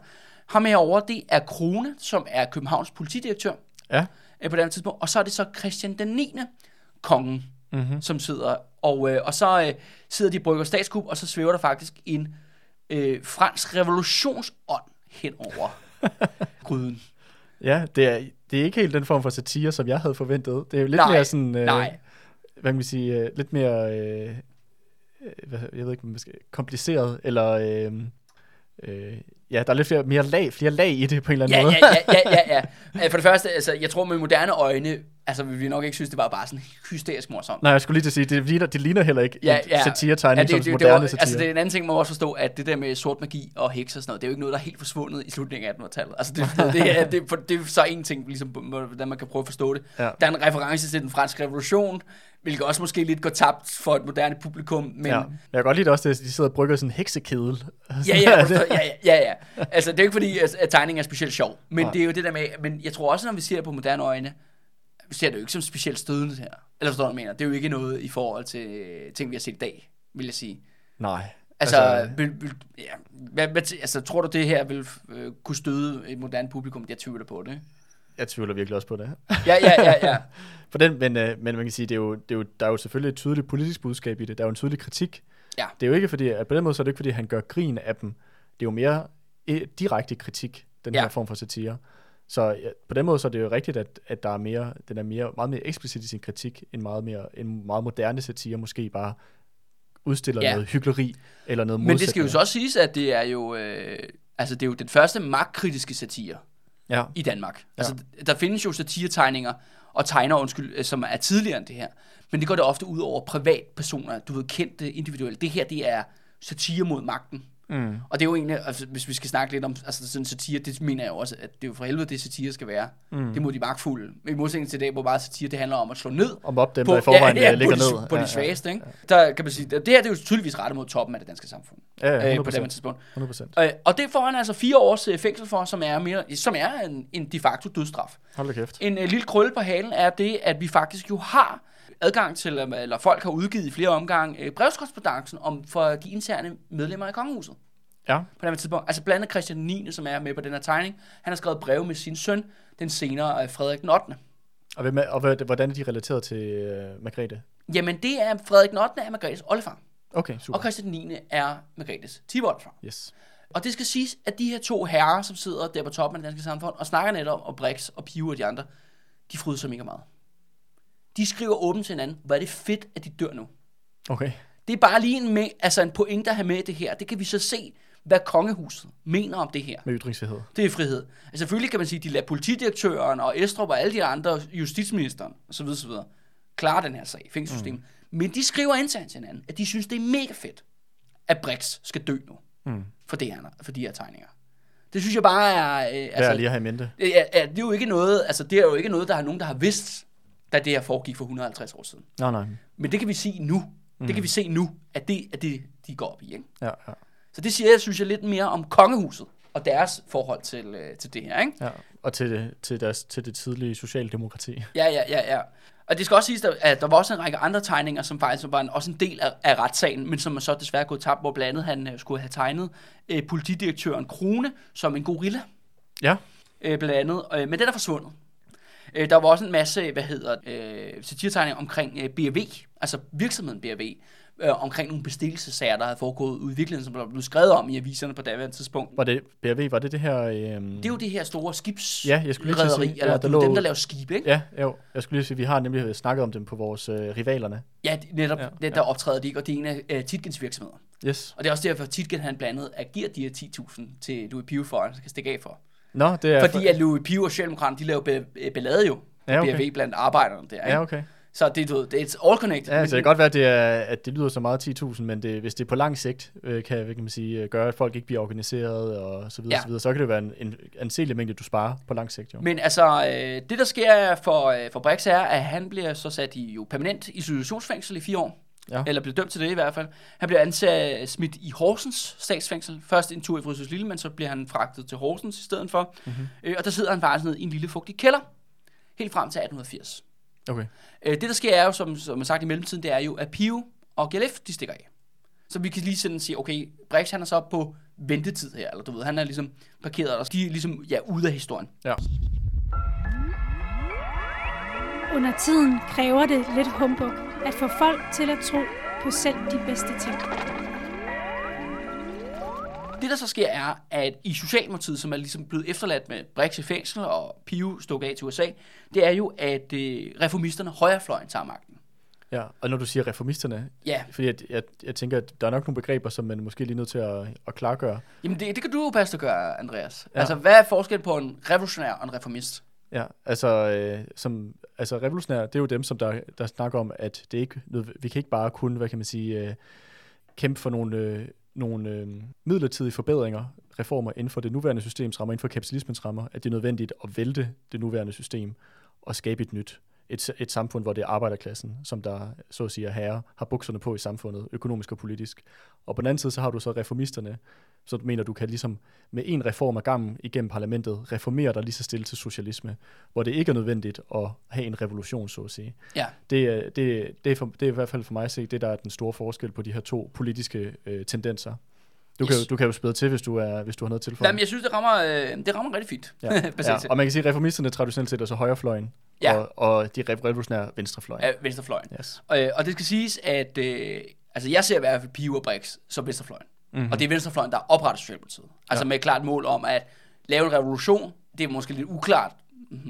Ham herovre, det er Krone, som er Københavns politidirektør ja. øh, på det andet tidspunkt. Og så er det så Christian den 9. kongen, Mm-hmm. som sidder. Og, øh, og så øh, sidder de og brygger statskup, og så svæver der faktisk en øh, fransk revolutionsånd hen over gryden. Ja, det er, det er ikke helt den form for satire, som jeg havde forventet. Det er jo lidt Nej, mere sådan, øh, nej. hvad kan man sige, øh, lidt mere, øh, øh, jeg ved ikke, man skal, kompliceret, eller øh, øh, ja, der er lidt flere, mere lag, flere lag i det på en eller anden Ja, måde. ja, ja, ja, ja, ja. Øh, For det første, altså, jeg tror med moderne øjne, altså vil vi nok ikke synes, det var bare sådan hysterisk morsomt. Nej, jeg skulle lige til at sige, det ligner, det ligner heller ikke Ja, ja, ja. ja. satiretegning det, som det, det, moderne var, satire. altså det er en anden ting, man må også forstå, at det der med sort magi og heks og sådan noget, det er jo ikke noget, der er helt forsvundet i slutningen af 1800-tallet. Altså det, det, er, det, for, det er så en ting, ligesom, hvordan man kan prøve at forstå det. Ja. Der er en reference til den franske revolution, hvilket også måske lidt går tabt for et moderne publikum, men ja. Jeg kan godt lide også, at de sidder og brygger sådan en heksekedel. Ja, ja, forstår, ja, ja, ja, ja. Altså, det er jo ikke fordi, at, tegningen er specielt sjov. Men Nej. det er jo det der med, men jeg tror også, når vi ser det på moderne øjne, vi ser det jo ikke som specielt stødende her. Eller forstår du, mener? Det er jo ikke noget i forhold til ting, vi har set i dag, vil jeg sige. Nej. Altså, altså ja, hvad, hvad, altså, tror du, det her vil øh, kunne støde et moderne publikum? Jeg tvivler på det. Jeg tvivler virkelig også på det. Ja, ja, ja, ja. For den, men, øh, men man kan sige, det er jo, det er jo, der er jo selvfølgelig et tydeligt politisk budskab i det. Der er jo en tydelig kritik. Ja. Det er jo ikke fordi, at på den måde så er det ikke fordi, han gør grin af dem. Det er jo mere eh, direkte kritik, den Ja. her form for satire. Så ja, på den måde så er det jo rigtigt, at, at der er mere, den er mere, meget mere eksplicit i sin kritik, end meget, mere, en meget moderne satire måske bare udstiller Ja. noget hyggeleri, eller noget Men det skal jo så også siges, at det er jo, øh, altså, det er jo den første magtkritiske satire Ja, i Danmark. Ja. Altså, der findes jo satiretegninger og tegner, undskyld, øh, som er tidligere end det her. Men det går det ofte ud over privatpersoner, du ved, kendte individuelt. Det her, det er satire mod magten. Mm. Og det er jo egentlig, altså, hvis vi skal snakke lidt om altså, sådan satire, det mener jeg jo også, at det er jo for helvede, det satire skal være. Mm. Det mod de magtfulde. I modsætning til det, hvor bare satire, det handler om at slå ned om op dem, på, der i forvejen ja, ja, øh, ligger på, de, ned. på ja, de svageste. Ikke? Der kan man sige, det her det er jo tydeligvis rettet mod toppen af det danske samfund. Ja, ja, øh, på 100%. det tidspunkt. 100%. Øh, og det får han altså fire års øh, fængsel for, som er, mere, som er en, en de facto dødsstraf. Hold da kæft. En øh, lille krølle på halen er det, at vi faktisk jo har adgang til, eller folk har udgivet i flere omgange, øh, brevskorrespondancen om for de interne medlemmer af kongehuset. Ja, På det her tidspunkt. Altså blandt andet Christian 9., som er med på den her tegning, han har skrevet breve med sin søn, den senere øh, Frederik den 8. og, hvem er, og hvordan er de relateret til øh, Margrethe? Jamen det er Frederik den 8. er Margrethes oldefar, Okay, super. og Christian 9. er Margrethes tiboldefar. Yes. Og det skal siges, at de her to herrer, som sidder der på toppen af det danske samfund, og snakker netop om Brix og Pio og de andre, de fryder sig mega meget. De skriver åbent til hinanden, hvor er det fedt, at de dør nu. Okay. Det er bare lige en, med, altså en pointe at have med det her. Det kan vi så se, hvad kongehuset mener om det her. Med ytringsfrihed. Det er frihed. Altså selvfølgelig kan man sige, at de lader politidirektøren og Estrup og alle de andre, justitsministeren osv. osv. klare den her sag, fængselssystemet. Mm. Men de skriver internt til hinanden, at de synes, det er mega fedt, at Brix skal dø nu. Mm. For, det her, for de her tegninger. Det synes jeg bare er... Øh, Altså, altså, Værd lige at have i mente. det er, er, det er jo ikke noget, altså det er jo ikke noget, der er nogen, der har vidst, da det her foregik for 150 år siden. Nej, nej. Men det kan vi se nu. Mm. Det kan vi se nu, at det er det, de går op i. Ikke? Ja, ja. Så det siger jeg, synes jeg, lidt mere om kongehuset og deres forhold til, øh, til det her. Ikke? ja. Og til, til, deres, til det tidlige socialdemokrati. Ja, ja, ja, ja. Og det skal også siges, at- der var også en række andre tegninger, som faktisk var en, også en del af, af retssagen, men som er så desværre gået tabt, hvor blandt andet han øh, skulle have tegnet øh, politidirektøren Krone som en gorilla. Ja. øh, blandt andet, øh, men den er forsvundet. Øh, der var også en masse, hvad hedder øh, satiretegninger omkring øh, BRV, altså virksomheden BRV, øh, omkring nogle bestilelsessager, der havde foregået ude i virkeligheden, som der blev skrevet om i aviserne på daværende tidspunkt. Var det BRV, var det det her... Øhm... Det er jo det her store skibs Ja, jeg skulle lige rederi, sige, eller ja, der du ved, lå- dem, der laver skibe, ikke? Ja, jo. Jeg skulle lige sige, vi har nemlig snakket om dem på vores øh, rivalerne. Ja, netop, Ja, ja, det, der optræder de ikke, og det er en af øh, Titkens virksomheder. Yes. Og det er også derfor, at Titken han blandt andet giver de her 10.000 til Louis Pio for, han kan stikke af for. Nå, det er... Fordi at Louis Pio og Socialdemokraterne, de laver ballade jo Ja, okay. BRV blandt arbejderne der, ikke? Ja, okay. Så det, du det er all connected. Ja, så det kan godt være, at det, er, at det lyder så meget 10.000, men det, hvis det er på lang sigt øh, kan, kan man sige, øh, gøre, at folk ikke bliver organiseret og så videre, ja. så, videre, så kan det være en, en anselig mængde, du sparer på lang sigt. Jo. Men altså, øh, det der sker for, øh, for Brix er, at han bliver så sat i jo permanent isolationsfængsel i fire år. Ja. Eller bliver dømt til det i hvert fald. Han bliver ansat smidt i Horsens statsfængsel. Først en tur i Frysers Lille, men så bliver han fragtet til Horsens i stedet for. Mhm. Mm-hmm. Øh, og der sidder han faktisk nede i en lille fugtig kælder. Helt frem til 1880. Okay. Øh, det der sker er jo, som, som sagt i mellemtiden, det er jo, at Pio og GLF, de stikker af. Så vi kan lige sådan sige, okay, Brix han er så på ventetid her, eller du ved, han er ligesom parkeret, og de er ligesom, ja, ude af historien. Ja. Under tiden kræver det lidt humbug at få folk til at tro på selv de bedste ting. Det, der så sker, er, at i Socialdemokratiet, som er ligesom blevet efterladt med Brix i fængsel og Pio stukket af til USA, det er jo, at øh, reformisterne højrefløjen tager magten. Ja, og når du siger reformisterne, Ja, fordi jeg, jeg, jeg tænker, at der er nok nogle begreber, som man måske lige er nødt til at, at klargøre. jamen det, det kan du jo passe at gøre, Andreas. Ja. Ja. Altså, hvad er forskellen på en revolutionær og en reformist? Ja, altså, øh, som, altså revolutionære, det er jo dem, som der, der snakker om, at det ikke, vi kan ikke bare kun, hvad kan man sige, øh, kæmpe for nogle, øh, nogle øh, midlertidige forbedringer, reformer inden for det nuværende systems rammer, inden for kapitalismens rammer, at det er nødvendigt at vælte det nuværende system og skabe et nyt. Et, et samfund, hvor det er arbejderklassen, som der, så at sige, er herre, har bukserne på i samfundet, økonomisk og politisk. Og på den anden side, så har du så reformisterne, så du mener, du kan ligesom med en reform af gangen igennem parlamentet reformere dig lige så stille til socialisme, hvor det ikke er nødvendigt at have en revolution, så at sige. Ja. Det, er- det, det, er, for, det er i hvert fald for mig at se, det der er den store forskel på de her to politiske øh, tendenser. Du, kan, du kan jo spille til, hvis du, er, hvis du har noget til for. Jamen, jeg synes, det rammer, øh, det rammer rigtig fint. ja. ja. Og man kan sige, at reformisterne traditionelt set er så højrefløjen, Ja. og, og de rev- revolutionære venstrefløjen. Af venstrefløjen. Yes. Og, øh, og det skal siges, at øh, altså jeg ser i hvert fald Pio og Brix som venstrefløjen. Mm-hmm. Og det er venstrefløjen, der opretter Socialdemokratiet. Altså Ja. med et klart mål om at lave en revolution. Det er måske lidt uklart,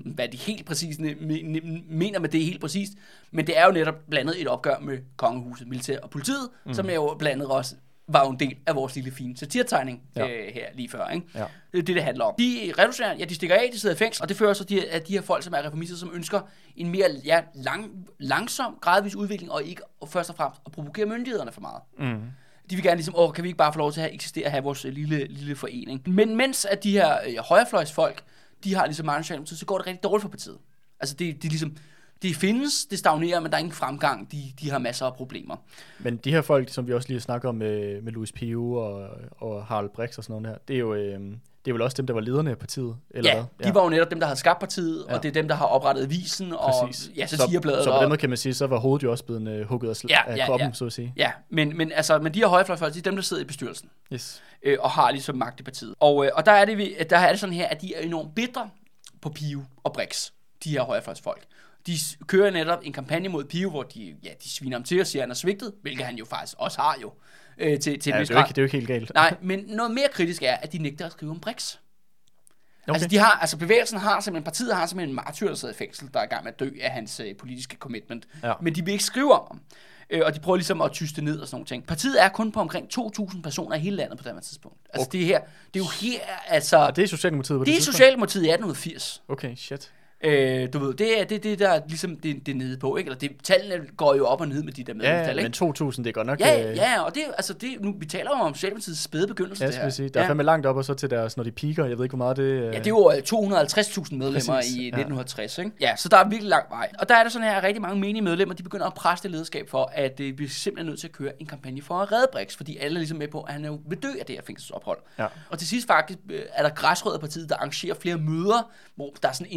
hvad de helt præcis ne- me- mener med det helt præcist. Men det er jo netop blandet et opgør med kongehuset, militær og politiet, mm. som er jo blandet også var jo en del af vores lille fine satiretegning Ja. øh, her lige før. Ikke? Ja. Det er det, det handler om. De revolutionære, ja, de stikker af, de sidder i fængsel, og det fører så de, at de her folk, som er reformister, som ønsker en mere ja, lang, langsom, gradvis udvikling, og ikke først og fremmest at provokere myndighederne for meget. Mm. De vil gerne ligesom, åh, kan vi ikke bare få lov til at eksistere og have vores øh, lille, lille forening? Men mens at de her øh, højrefløjsfolk, de har ligesom meget Socialdemokratiet, så går det rigtig dårligt for partiet. Altså det, er ligesom, det findes, det stagnerer, men der er ingen fremgang. De, de har masser af problemer. Men de her folk, som vi også lige har snakket om med, med Louis Pio og, og Harald Brix og sådan noget her, det er jo øh, det er vel også dem, der var lederne af partiet, eller Ja, hvad? de var jo netop dem, der havde skabt partiet, ja. Ja. og det er dem, der har oprettet avisen, og Præcis. ja, satirebladet. så, så på den måde kan man sige, så var hovedet jo også blevet øh, hugget af, sl- Ja, af ja, kroppen, ja. så at sige. Ja, men, men, altså, men de her højrefløjsfolk, de er dem, der sidder i bestyrelsen. Yes. øh, og har ligesom magt i partiet. Og, øh, og der, er det, vi- der er det sådan her, at de er enormt bitre på Pio og Brix, de her højrefløjsfolk. De kører netop en kampagne mod Pio, hvor de, ja, de sviner ham til og siger, at han er svigtet, hvilket han jo faktisk også har jo, øh, til, til Ja, det, er jo ikke, det er jo ikke helt galt. Nej, men noget mere kritisk er, at de nægter at skrive om Brix. Okay. Altså, de har, altså bevægelsen har simpelthen, partiet har simpelthen en martyr, der sidder i fængsel, der er i gang med at dø af hans øh, politiske commitment. Ja. Men de vil ikke skrive om ham. Øh, og de prøver ligesom at tyste ned og sådan nogle ting. Partiet er kun på omkring 2.000 personer i hele landet på det her tidspunkt. Altså det her, det er jo her, altså... Og det er Socialdemokratiet på det det er tidspunkt? Socialdemokratiet i 1880. Okay, shit. Øh, du ved, det er det, det der er ligesom det, det er nede på, ikke? Eller det, tallene går jo op og ned med de der Ja, medlemstal, ja, ikke? men 2.000, det er godt nok... Ja, øh, ja, og det, altså det, nu, vi taler jo om Socialdemokratiets spæde begyndelse, Ja, her. vi sige. Der er ja. fandme langt op, og så til deres, når de piker. Jeg ved ikke, hvor meget det... Øh... Ja, det er jo øh, 250.000 medlemmer Præcis, i ja. 1960, ikke? Ja, så der er virkelig lang vej. Og der er der sådan her, rigtig mange menige medlemmer, de begynder at presse det lederskab for, at øh, vi er simpelthen nødt til at køre en kampagne for at redde Brix, fordi alle er ligesom med på, at han er jo vil dø af det her fængselsophold. Ja. Og til sidst faktisk øh, er der græsrødderpartiet, der arrangerer flere møder, hvor der er sådan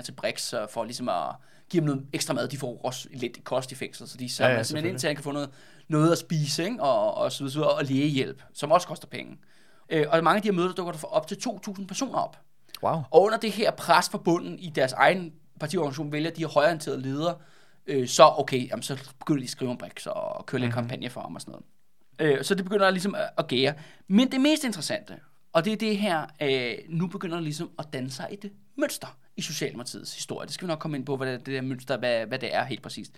indsamlinger til Brix, øh, for ligesom at give dem noget ekstra mad. De får også lidt kost i fængsel, så de samler Ja, ja, simpelthen ind selvfølgelig. til, at han kan få noget, noget at spise, ikke? Og, og så videre, og lægehjælp, som også koster penge. Øh, og mange af de her møder, der dukker der for op til 2.000 personer op. Wow. Og under det her pres fra bunden i deres egen partiorganisation, vælger de her højorienterede ledere, øh, så okay, jamen, så begynder de at skrive om Brix og køre lidt kampagne for ham og sådan noget. Øh, så det begynder ligesom at, at gære. Men det mest interessante, og det er det her, øh, nu begynder der ligesom at danne sig et mønster i Socialdemokratiets historie. Det skal vi nok komme ind på, hvad det, det der mønster, hvad, hvad det er helt præcist.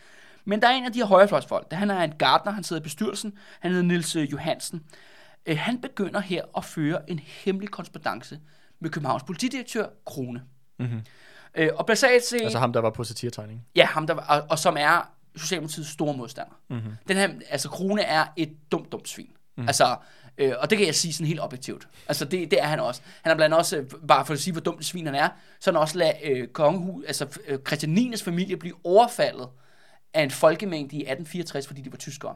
Men der er en af de her højrefløjsfolk, der han er en gardner, han sidder i bestyrelsen, han hedder Nils øh, Johansen. Øh, han begynder her at føre en hemmelig korrespondence med Københavns politidirektør Krone. Mm-hmm. Øh, og basalt set, Altså ham, der var på satiretegning. ja, ham der, var- og, og som er Socialdemokratiets store modstander. Mm-hmm. Den her, altså Krone er et dumt, dumt svin. Mm. Altså, øh, og det kan jeg sige sådan helt objektivt. Altså, det, det er han også. Han har blandt andet også, øh, bare for at sige, hvor dumt svin han er, så han også ladet øh, kongehus, altså øh, Christianines familie blive overfaldet af en folkemængde i 1864, fordi de var tyskere.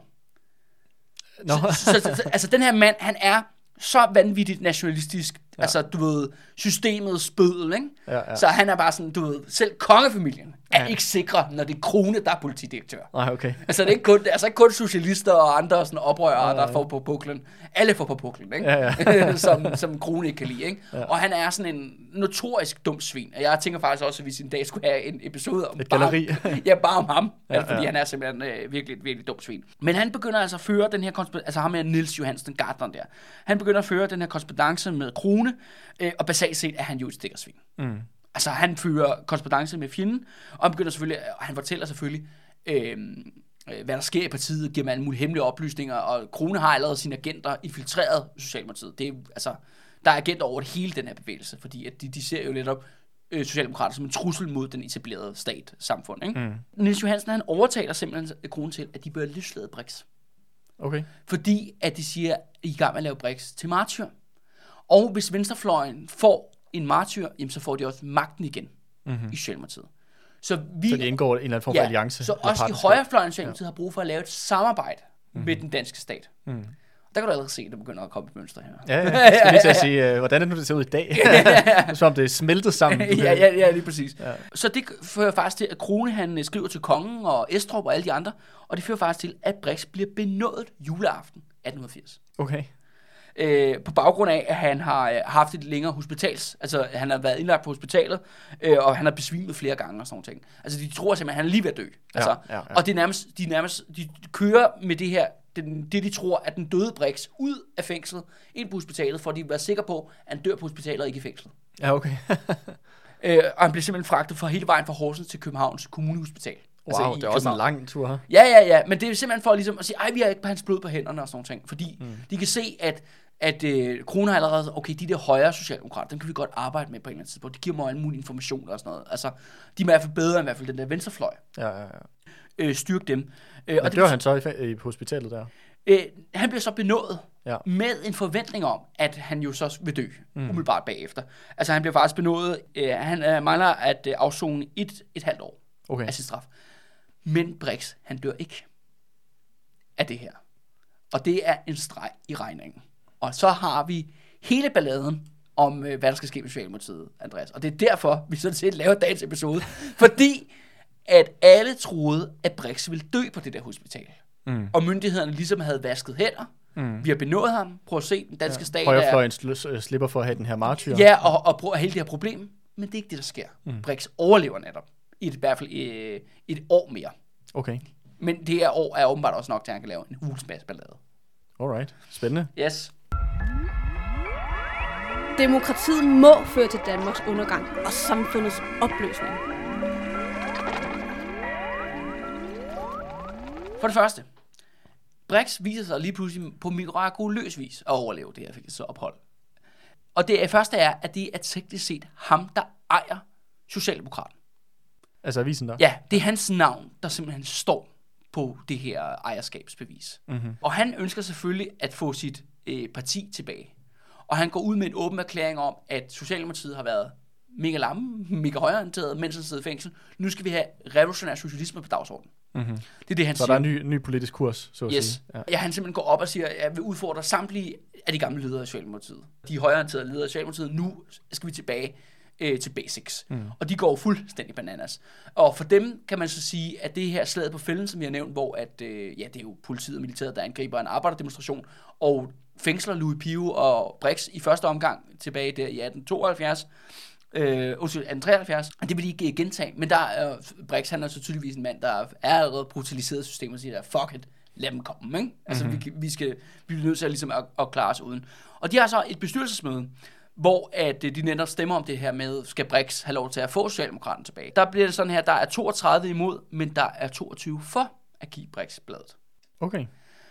Nå, Så, så, så, altså, den her mand, han er så vanvittigt nationalistisk. Ja. Altså, du ved, systemets spødel, ikke? Ja, ja. Så han er bare sådan, du ved, selv kongefamilien er Ja. ikke sikre, når det er Krone, der er politidirektør. nej, okay. Altså, det er ikke kun, det er altså ikke kun socialister og andre sådan oprørere, Ja, der ja. får på puklen. Alle får på puklen, ikke? Ja, ja. som, som Krone ikke kan lide, ikke? Ja. Og han er sådan en notorisk dum svin. Og jeg tænker faktisk også, at vi en dag skulle have en episode om Et bare, ja, bare om ham. Ja, altså, fordi ja. han er simpelthen øh, virkelig, virkelig dum svin. Men han begynder altså at føre den her korrespondance, altså ham med Nils Johansen, Gardner der. Han begynder at føre den her korrespondance med Krone, øh, og basalt set er han jo et stikkersvin. Mm. Altså, han fører korrespondance med fjenden, og begynder selvfølgelig, og han fortæller selvfølgelig, øh, øh, hvad der sker i partiet, giver man alle mulige hemmelige oplysninger, og Krone har allerede sine agenter infiltreret Socialdemokratiet. Det er, altså, der er agenter over det hele den her bevægelse, fordi at de, de ser jo netop øh, Socialdemokrater som en trussel mod den etablerede stat, samfund. Ikke? Mm. Niels Johansen, han overtaler simpelthen Krone til, at de bør løslade Brix. Okay. Fordi at de siger, at I er i gang med at lave Brix til martyr. Og hvis venstrefløjen får en martyr, jamen, så får de også magten igen Mm-hmm. i Socialdemokratiet. Så vi, Så de indgår en eller anden form for alliance. så også i højrefløjen Socialdemokratiet har brug for at lave et samarbejde mm. med den danske stat. Mm. Der kan du allerede se, at der begynder at komme et mønster her. Ja, ja. Jeg skal lige til at sige, øh, hvordan er det nu, det ser ud i dag? Som om det er smeltet sammen. ja, ja, ja, lige præcis. Ja. Ja. Så det fører faktisk til, at Krone han øh, skriver til kongen og Estrup og alle de andre, og det fører faktisk til, at Brix bliver benådet juleaften 1880. Okay. Øh, på baggrund af, at han har øh, haft et længere hospitals, altså han har været indlagt på hospitalet, øh, og han har besvimet flere gange og sådan nogle ting. Altså de tror simpelthen, at han er lige ved at dø. Altså, ja, ja. Og det er nærmest, de, nærmest, de kører med det her, den, det de tror, at den døde Brix ud af fængslet, ind på hospitalet, for at de være sikre på, at han dør på hospitalet og ikke i fængslet. Ja, okay. Øh, og han blev simpelthen fragtet fra hele vejen fra Horsens til Københavns Kommunehospital. Wow, i det er også en lang tur. Ja, ja, ja, men det er simpelthen for ligesom at sige, ej, vi har ikke hans blod på hænderne og sådan nogle ting. Fordi mm. de kan se, at, at øh, Kroner har allerede, okay, de der højere socialdemokrater, dem kan vi godt arbejde med på en eller anden tidspunkt. De giver mig alle mulige informationer og sådan noget. Altså, de er i hvert fald bedre end i hvert fald den der venstrefløj. Ja, ja, ja. Øh, styrke dem. Øh, og det var han så i, i på hospitalet der. øh, han bliver så benået Ja. med en forventning om, at han jo så vil dø, mm. umiddelbart bagefter. Altså han bliver faktisk benået, øh, han øh, mangler at øh, afzone et, et halvt år Okay. af sin straf. Men Brix, han dør ikke af det her. Og det er en streg i regningen. Og så har vi hele balladen om, øh, hvad der skal ske med Socialdemokratiet, Andreas. Og det er derfor, vi sådan set laver dagens episode. fordi at alle troede, at Brix ville dø på det der hospital. Mm. Og myndighederne ligesom havde vasket hænder. Mm. Vi har benået ham. Prøv at se, den danske ja. stat er... Højrefløjen sl- slipper for at have den her martyr. Ja, og, og prøv hele det her problem. Men det er ikke det, der sker. Mm. Brix overlever netop. I, et, i hvert fald øh, et år mere. Okay. Men det her år er åbenbart også nok til, at han kan lave en hulens masse ballade. Alright. Spændende. Yes. Demokratiet må føre til Danmarks undergang og samfundets opløsning. For det første. Brix viser sig lige pludselig på mirakuløs vis at overleve det her så ophold. Og det første er, at det er teknisk set ham, der ejer Socialdemokraten. Altså avisen der? Ja, det er hans navn, der simpelthen står på det her ejerskabsbevis. Mm-hmm. Og han ønsker selvfølgelig at få sit øh, parti tilbage. Og han går ud med en åben erklæring om, at Socialdemokratiet har været mega lamme, mega højreorienteret, mens han sidder i fængsel. Nu skal vi have revolutionær socialisme på dagsordenen. Mm-hmm. Det er det, han Så siger. der er en ny, ny politisk kurs, så at Yes. sige. Ja. ja, han simpelthen går op og siger, at jeg vil udfordre samtlige af de gamle ledere af Socialdemokratiet. De højreorienterede ledere af Socialdemokratiet. Nu skal vi tilbage øh, til basics. Mm. Og de går fuldstændig bananas. Og for dem kan man så sige, at det her slaget på fælden, som jeg har nævnt, hvor at, øh, ja, det er jo politiet og militæret, der angriber en arbejderdemonstration, og fængsler Louis Pio og Brix i første omgang tilbage der i 1872, Øh, undskyld, 1873. Og det vil de ikke øh, gentage. Men der er øh, Brix, han er så tydeligvis en mand, der er allerede brutaliseret systemet og siger, fuck it, lad dem komme. Ikke? Altså, mm-hmm. vi, vi, skal, vi bliver nødt til at, ligesom, at, at klare os uden. Og de har så et bestyrelsesmøde, hvor at øh, de netop stemmer om det her med, skal Brix have lov til at få Socialdemokraten tilbage. Der bliver det sådan her, der er 32 imod, men der er 22 for at give Brix bladet. Okay.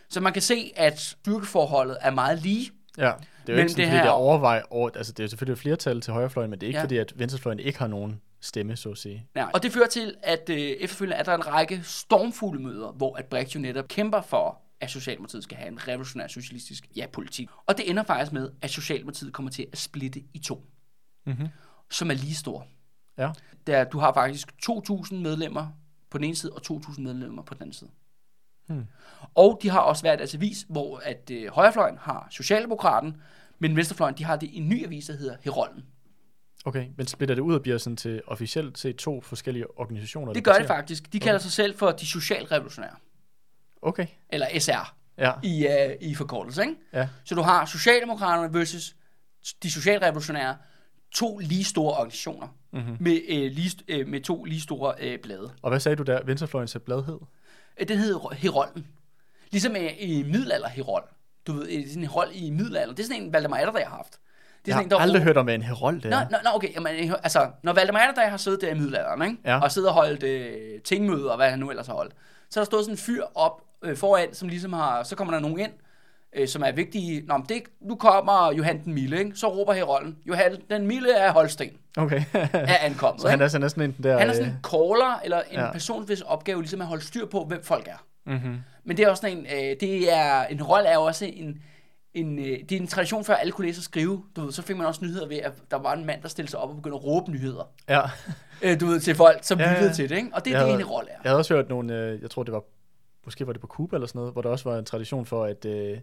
Så man kan se, at styrkeforholdet er meget lige. Ja, det er jo ikke sådan, det fordi her- det er overvej over, altså det er selvfølgelig flertal til højrefløjen, men det er ikke Ja. fordi, at venstrefløjen ikke har nogen stemme, så at sige. Ja, og det fører til, at øh, efterfølgende er der en række stormfulde møder, hvor at Brix jo netop kæmper for, at Socialdemokratiet skal have en revolutionær socialistisk ja, politik. Og det ender faktisk med, at Socialdemokratiet kommer til at splitte i to, Mm-hmm. som er lige store. Ja. Der, du har faktisk 2.000 medlemmer på den ene side, og 2.000 medlemmer på den anden side. Hmm. Og de har også været deres avis, hvor at øh, højrefløjen har Socialdemokraten, men venstrefløjen, de har det i en ny avis, der hedder Herolden. Okay, men splitter det ud og bliver sådan til officielt set to forskellige organisationer? Det gør det partier? faktisk. De kalder sig selv for de socialrevolutionære, Okay, eller SR. ja. i, uh, i forkortelse. Ikke? Ja. Så du har Socialdemokraterne versus de socialrevolutionære, to lige store organisationer, Mm-hmm. med, øh, lige, øh, med to lige store øh, blade. Og hvad sagde du der, venstrefløjens blad hed? Øh, Den hedder Herolden. Ligesom øh, i middelalder Herold. Du ved, øh, sådan en herold i middelalder. Det er sådan en Valdemar Atterdag har haft. Det er Jeg sådan en, har aldrig hørt om en herold der. Nå, nå, nå, okay. Jamen, altså, når Valdemar Atterdag har siddet der i middelalderen, ikke? Ja. og siddet og holdt øh, tingmøder, og hvad han nu ellers har holdt, så er der stået sådan en fyr op øh, foran, som ligesom har, så kommer der nogen ind, øh, som er vigtige. Nå, men det, nu kommer Johan den Milde, ikke? så råber herolden, Johan den Milde er Holsten, Okay. er ankommet. så han er sådan næsten en der... han er sådan en caller, eller en ja. person, hvis opgave ligesom at holde styr på, hvem folk er. mm-hmm. Men det er også sådan en, øh, det er, en rolle er jo også en, en, øh, det er en tradition før alle kunne læse og skrive. Du ved, så fik man også nyheder ved, at der var en mand, der stillede sig op og begyndte at råbe nyheder. Ja. Øh, du ved, til folk, som Ja, ja, ja. lyttede til det, ikke? Og det er Jeg det, havde- en rolle er. Jeg havde også hørt nogle, øh, jeg tror det var, måske var det på Cuba eller sådan noget, hvor der også var en tradition for, at, øh,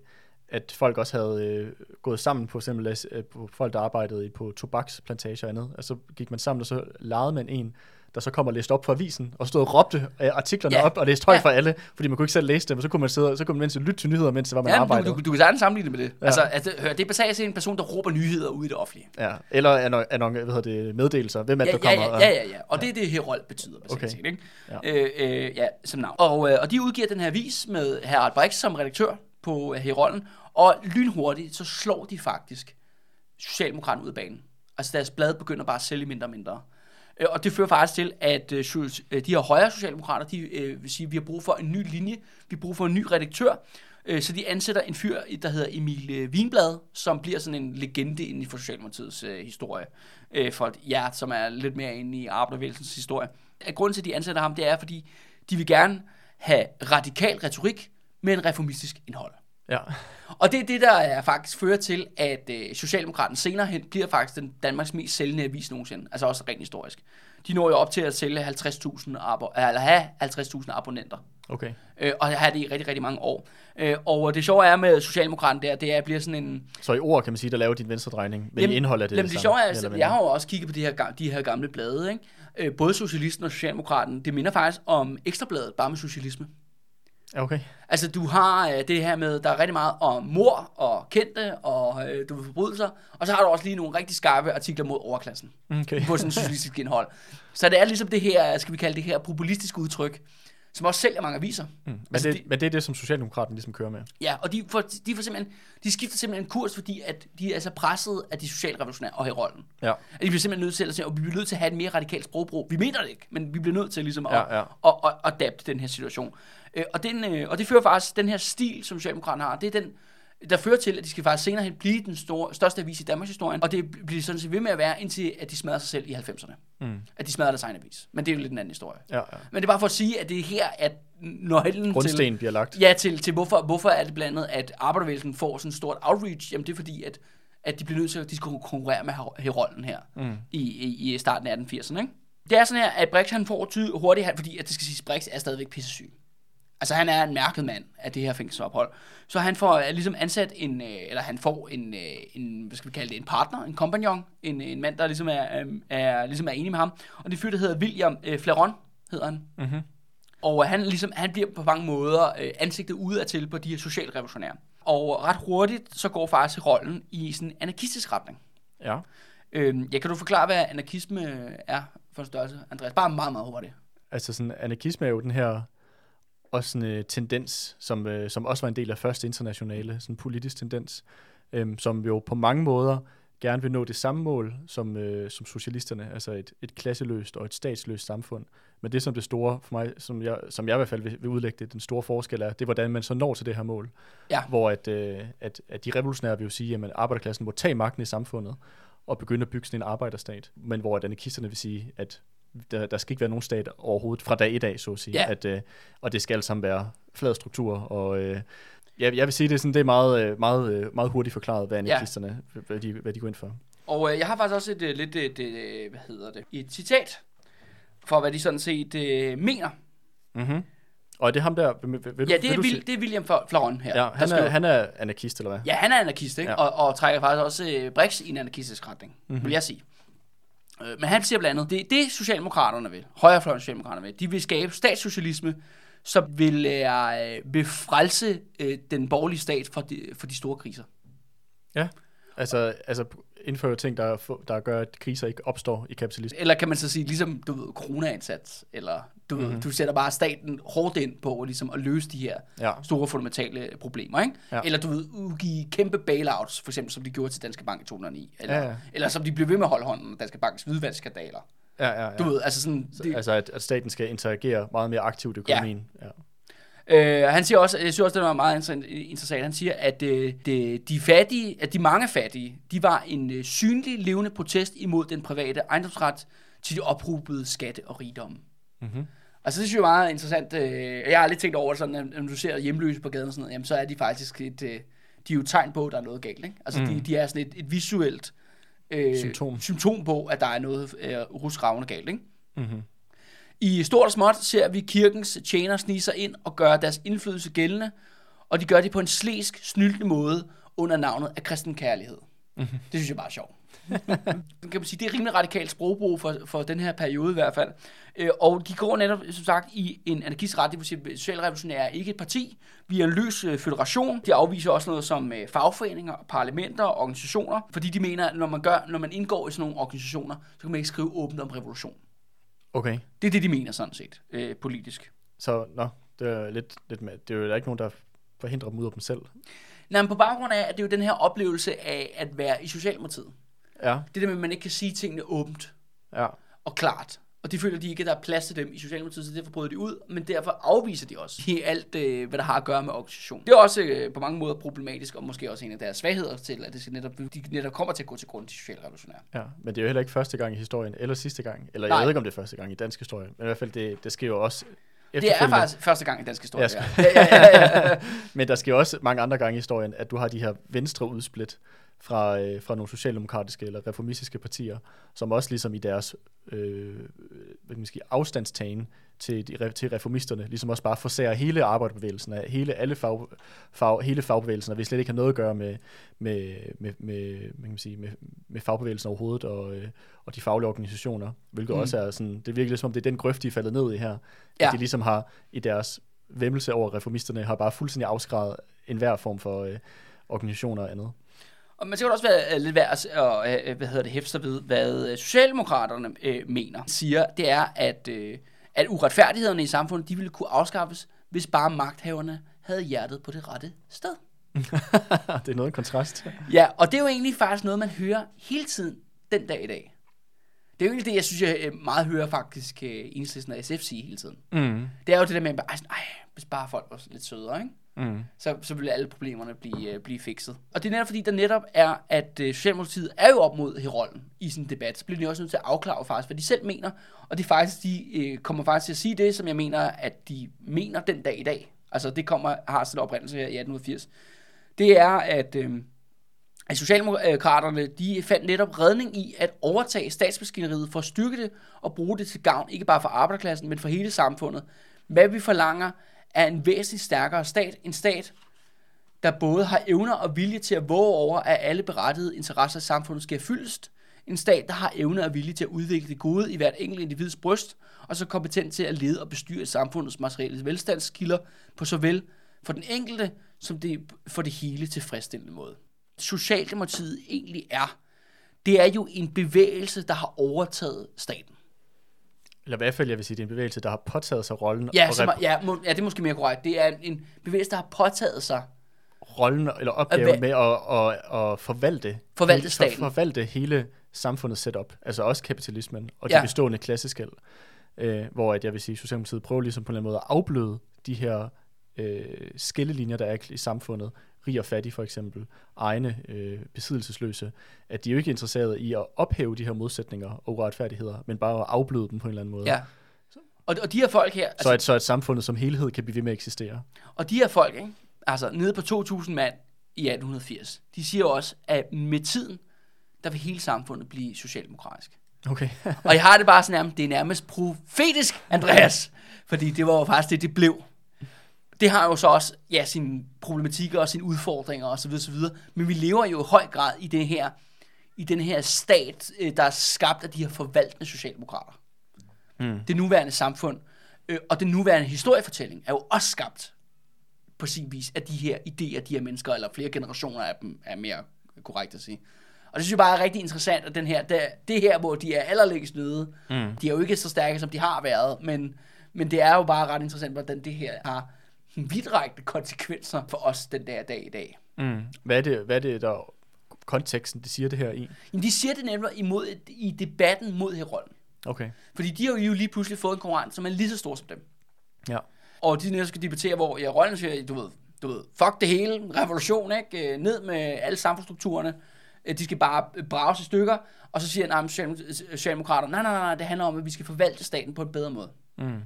at folk også havde øh, gået sammen på eksempel øh, på folk, der arbejdede på tobaksplantager og andet. Altså så gik man sammen, og så lejede man en, der så kommer og læste op fra avisen, og stod og råbte øh, artiklerne Ja. ja. op, og læste højt Ja. for alle, fordi man kunne ikke selv læse dem, og så kunne man sidde, så kunne man mens lytte til nyheder, mens det var, man Ja, arbejdede. du, du, du kan sagtens sammenligne det med det. Ja. Ja. Altså, altså, hør, det er basalt set en person, der råber nyheder ude i det offentlige. Ja. Eller anno- anno- hvad hedder det, meddelelser, hvem er det, Ja, der ja, kommer. ja, ja, ja, ja. Og det er det, Herold betyder, basalt Okay. set, ikke? Ja. Øh, øh, ja, som navn. Og, øh, og de udgiver den her avis med Harald Brix som redaktør på Herolden, og lynhurtigt, så slår de faktisk Socialdemokraterne ud af banen. Altså deres blad begynder bare at sælge mindre og mindre. Øh, og det fører faktisk til, at øh, øh, de her højre socialdemokrater, de øh, vil sige, at vi har brug for en ny linje, vi har brug for en ny redaktør, Øh, så de ansætter en fyr, der hedder Emil øh, Vinblad, som bliver sådan en legende inden for Socialdemokratiets øh, historie. Øh, for et hjert, som er lidt mere inde i arbejdervægelsens historie. Grunden til, at de ansætter ham, det er, fordi de vil gerne have radikal retorik med en reformistisk indhold. Ja. Og det er det, der er faktisk fører til, at øh, Socialdemokraten senere hen bliver faktisk den Danmarks mest sælgende avis nogensinde. Altså også rent historisk. De når jo op til at sælge 50.000 abo- eller have 50.000 abonnenter. Okay. Øh, og have det i rigtig, rigtig mange år. Øh, og det sjove er med Socialdemokraten der, det er, at bliver sådan en... Så i ord kan man sige, der laver din venstredrejning, men i indhold er det jamen, det det sjove er, mindre. jeg har jo også kigget på de her, de her gamle blade, ikke? Øh, både Socialisten og Socialdemokraten. Det minder faktisk om Ekstrabladet, bare med socialisme. Okay. Altså, du har øh, det her med, der er rigtig meget om mor og kendte og øh, du vil forbrydelser, og så har du også lige nogle rigtig skarpe artikler mod overklassen okay. på sådan en socialistisk indhold. Så det er ligesom det her, skal vi kalde det her populistiske udtryk, som også sælger mange aviser. Men, Altså, det, de- men det er det, som Socialdemokraten ligesom kører med. Ja, og de, får, de, får simpelthen, de skifter simpelthen kurs, fordi at de er så presset af de socialrevolutionære og herolden. Ja. At de bliver simpelthen nødt til at sige, og vi bliver nødt til at have et mere radikalt sprogbrug. Vi mener det ikke, men vi bliver nødt til ligesom at, Ja, ja. at, at, at adapte den her situation. Øh, og, den, øh, og det fører faktisk, den her stil, som Socialdemokraterne har, det er den, der fører til, at de skal faktisk senere hen blive den store, største avis i Danmarks historie, og det bliver sådan set ved med at være, indtil at de smadrer sig selv i 90'erne. Mm. At de smadrer deres egen avis. Men det er jo lidt en anden historie. Ja, ja. Men det er bare for at sige, at det er her, at nøglen til... Grundsten bliver lagt. Ja, til, til hvorfor, hvorfor er det blandt andet, at arbejdervægelsen får sådan et stort outreach? Jamen det er fordi, at, at de bliver nødt til at de skal konkurrere med Her- Herolden her Mm. i, i, i starten af 1880'erne. Ikke? Det er sådan her, at Brix han får ty- hurtigt, fordi at det skal siges, Brix er stadigvæk pissesyg. Altså han er en mærket mand af det her fængselsophold. Så han får øh, ligesom ansat en, øh, eller han får en, øh, en, hvad skal vi kalde det, en partner, en kompagnon, en, en mand, der ligesom er, er, ligesom er enig med ham. Og det fyr, der hedder William øh, Flaron, hedder han. Mm-hmm. Og han, ligesom, han bliver på mange måder øh, ansigtet udadtil på de her socialrevolutionære. Og ret hurtigt, så går faktisk rollen i sådan en anarkistisk retning. Ja. Øh, jeg kan du forklare, hvad anarkisme er for en størrelse, Andreas? Bare meget, meget hurtigt. Altså sådan, anarkisme er jo den her også sådan, øh, tendens, som, øh, som også var en del af første internationale, sådan politisk tendens, øh, som jo på mange måder gerne vil nå det samme mål som, øh, som socialisterne, altså et, et klasseløst og et statsløst samfund. Men det som det store for mig, som jeg, som jeg i hvert fald vil, vil udlægge det, den store forskel er, det er, hvordan man så når til det her mål. Ja. Hvor at, øh, at, at de revolutionære vil jo sige, at arbejderklassen må tage magten i samfundet og begynde at bygge sådan en arbejderstat. Men hvor at anarkisterne vil sige, at der, der skal ikke være nogen stat overhovedet fra dag et af, så at sige. Ja. At, øh, og det skal alt sammen være flad struktur. Og øh, jeg, jeg vil sige, det er, sådan, det er meget, øh, meget, øh, meget hurtigt forklaret, hvad anarkisterne, ja. hvad, de, hvad de går ind for. Og øh, jeg har faktisk også et øh, lidt, et, øh, hvad hedder det, et citat for, hvad de sådan set øh, mener. Mm-hmm. Og er det ham der? Vil, vil, Ja, det er, vil du Vil, det er William Flaron her. Ja, han er, han er anarkist, eller hvad? Ja, han er anarkist, ikke? Ja. Og, og trækker faktisk også øh, Brix i en anarkistisk retning, Mhm. mm-hmm. vil jeg sige. Øh, men han siger blandt andet, det er det Socialdemokraterne vil, højrefløjen Socialdemokraterne vil, de vil skabe statssocialisme, som vil, øh, vil frelse øh, den borgerlige stat fra de, for de store kriser. Altså, altså indføre ting, der, der gør, at kriser ikke opstår i kapitalismen. Eller kan man så sige, ligesom du ved, corona-indsats, eller du, mm-hmm. du sætter bare staten hårdt ind på ligesom, at løse de her Ja. store fundamentale problemer, ikke? Ja. Ja. Eller du ved, udgive kæmpe bailouts, for eksempel som de gjorde til Danske Bank i 2009. Eller, Ja, ja. eller som de blev ved med at holde hånden af Danske Banks hvidvandsskandaler. Ja, ja, ja. Du ved, altså sådan... Det, Altså, at, at staten skal interagere meget mere aktivt i økonomien. Ja. øh, han siger også, jeg synes også, det var meget inter- interessant, han siger, at øh, det, de fattige, at de mange fattige, de var en øh, synlig, levende protest imod den private ejendomsret til de ophobede skatte og rigdomme. Mm-hmm. Altså det synes jeg er meget interessant. Øh, jeg har lidt tænkt over sådan, at når du ser hjemløse på gaden og sådan noget, jamen så er de faktisk et, øh, de er jo tegn på, at der er noget galt. Ikke? Altså mm. de, de er sådan et, et visuelt øh, Symptom. symptom på, at der er noget øh, rusravende galt. Ikke? Mm-hmm. I stort og småt ser vi kirkens tjener snige sig ind og gøre deres indflydelse gældende, og de gør det på en slæsk, snyltende måde under navnet af kristen kærlighed. Mm-hmm. Det synes jeg bare er sjovt. Kan man sige, det er rimelig radikalt sprogbrug for, for den her periode i hvert fald. Øh, og de går netop, som sagt, i en anarkistisk ret, det vil sige, at Socialrevolutionære er ikke et parti, vi er en løs øh, føderation. De afviser også noget som øh, fagforeninger, parlamenter og organisationer, fordi de mener, at når man, gør, når man indgår i sådan nogle organisationer, så kan man ikke skrive åbent om revolution. Okay. Det er det, de mener sådan set, øh, politisk. Så, nå, det er lidt, lidt med, det er jo der er ikke nogen, der forhindrer dem ud af dem selv. Nej, men på baggrund af, at det er jo den her oplevelse af at være i Socialdemokratiet. Ja, Det der med, at man ikke kan sige tingene åbent ja. og klart. Og de føler de ikke, at der er plads til dem i Socialdemokratiet, så derfor bryder de ud, men derfor afviser de også i alt, øh, hvad der har at gøre med organisation. Det er også øh, på mange måder problematisk, og måske også en af deres svagheder til, at det skal netop, de netop kommer til at gå til grund til socialrevolutionære. Ja, men det er jo heller ikke første gang i historien, eller sidste gang. Eller Nej. jeg ved ikke, om det er første gang i dansk historie, men i hvert fald, det, det sker jo også Det er faktisk første gang i dansk historie. Ja, ja, ja, ja, ja. Men der sker også mange andre gange i historien, at du har de her venstre udsplit fra, øh, fra nogle socialdemokratiske eller reformistiske partier, som også ligesom i deres øh, hvad kan man sige, afstandstagen til, de, til reformisterne, ligesom også bare forsager hele arbejderbevægelsen, af hele, alle fag, fag, hele fagbevægelsen, og vi slet ikke har noget at gøre med, med, med, med, hvad kan man sige, med, med fagbevægelsen overhovedet, og, øh, og de faglige organisationer, hvilket Mm. også er sådan, det virker lidt som om det er den grøft, de er faldet ned i her, ja. at de ligesom har i deres vemmelse over reformisterne, har bare fuldstændig afskrevet enhver form for øh, organisationer og andet. Og man skal også være øh, lidt værd at og, øh, hvad hedder det, hæfte sig ved, hvad øh, Socialdemokraterne øh, mener. Siger, det er, at, øh, at uretfærdighederne i samfundet, de ville kunne afskaffes, hvis bare magthaverne havde hjertet på det rette sted. det er noget en kontrast. Ja, og det er jo egentlig faktisk noget, man hører hele tiden den dag i dag. Det er jo egentlig det, jeg synes, jeg øh, meget hører faktisk øh, Enhedslisten og SF sige hele tiden. Mm. Det er jo det der med, at hvis bare folk var lidt sødere, ikke? Mm. så, så vil alle problemerne blive, øh, blive fikset. Og det er netop fordi, der netop er, at øh, Socialdemokratiet er jo op mod Herolden i sin debat. Så bliver de også nødt til at afklare faktisk, hvad de selv mener. Og det er faktisk, de øh, kommer faktisk til at sige det, som jeg mener, at de mener den dag i dag. Altså det kommer, har sådan oprindelse her i 1880. Det er, at, øh, at Socialdemokraterne, de fandt netop redning i at overtage statsmaskineriet for at styrke det og bruge det til gavn, ikke bare for arbejderklassen, men for hele samfundet. Hvad vi forlanger er en væsentligt stærkere stat, en stat, der både har evner og vilje til at våge over, at alle berettigede interesser i samfundet skal fyldest. En stat, der har evner og vilje til at udvikle det gode i hvert enkelt individs bryst, og så kompetent til at lede og bestyre samfundets materielle velstandskilder på såvel for den enkelte, som det for det hele tilfredsstillende måde. Socialdemokratiet egentlig er, det er jo en bevægelse, der har overtaget staten. Eller i hvert fald, jeg vil sige, det er en bevægelse, der har påtaget sig rollen, Ja, og som, rep- ja, må, ja, det er måske mere korrekt. Det er en, en bevægelse, der har påtaget sig rollen eller opgaven med at, at, at forvalte, Forvalte hele- staten. For, forvalte hele samfundets setup, altså også kapitalismen og de Ja. ja. bestående klasseskæld, øh, hvor at jeg vil sige, Socialdemokratiet prøver ligesom på en eller anden måde at afbløde de her øh, skillelinjer, der er i samfundet, rig og fattig for eksempel, egne øh, besiddelsesløse, at de er jo ikke interesserede i at ophæve de her modsætninger og uretfærdigheder, men bare at afbløde dem på en eller anden måde. Ja. Og, og de her folk her, Så, at, så at samfundet som helhed kan blive ved med at eksistere. og de her folk, ikke? altså nede på 2.000 mand i 1880, de siger også, at med tiden, der vil hele samfundet blive socialdemokratisk. Okay. Og jeg har det bare sådan nærmest, det er nærmest profetisk, Andreas, fordi det var jo faktisk det, det blev. Det har jo så også ja, sine problematikker og sine udfordringer osv. osv. Men vi lever jo i høj grad i det her, i den her stat, øh, der er skabt af de her forvaltende socialdemokrater. Mm. Det nuværende samfund, øh, og den nuværende historiefortælling er jo også skabt på sin vis af de her idéer, de her mennesker, eller flere generationer af dem, er mere korrekt at sige. Og det synes jeg bare er rigtig interessant, at den her, det, det her, hvor de er allerlængst nede, mm. de er jo ikke så stærke, som de har været, men, men det er jo bare ret interessant, hvordan det her har vidtrækkende konsekvenser for os den der dag i dag. Mm. Hvad, er det, hvad er det, der konteksten, det siger det her i? Men de siger det nemlig imod, i debatten mod Herolden. Okay. Fordi de har jo lige pludselig fået en konkurrent, som er lige så stor som dem. Ja. Og de netop skal debattere, hvor ja, Rollen siger, du ved, du ved, fuck det hele, revolution, ikke? Øh, Ned med alle samfundsstrukturerne. Øh, De skal bare brages i stykker. Og så siger nej, men Socialdem- Socialdemokrater, nej, nej, nej, det handler om, at vi skal forvalte staten på en bedre måde. Mm.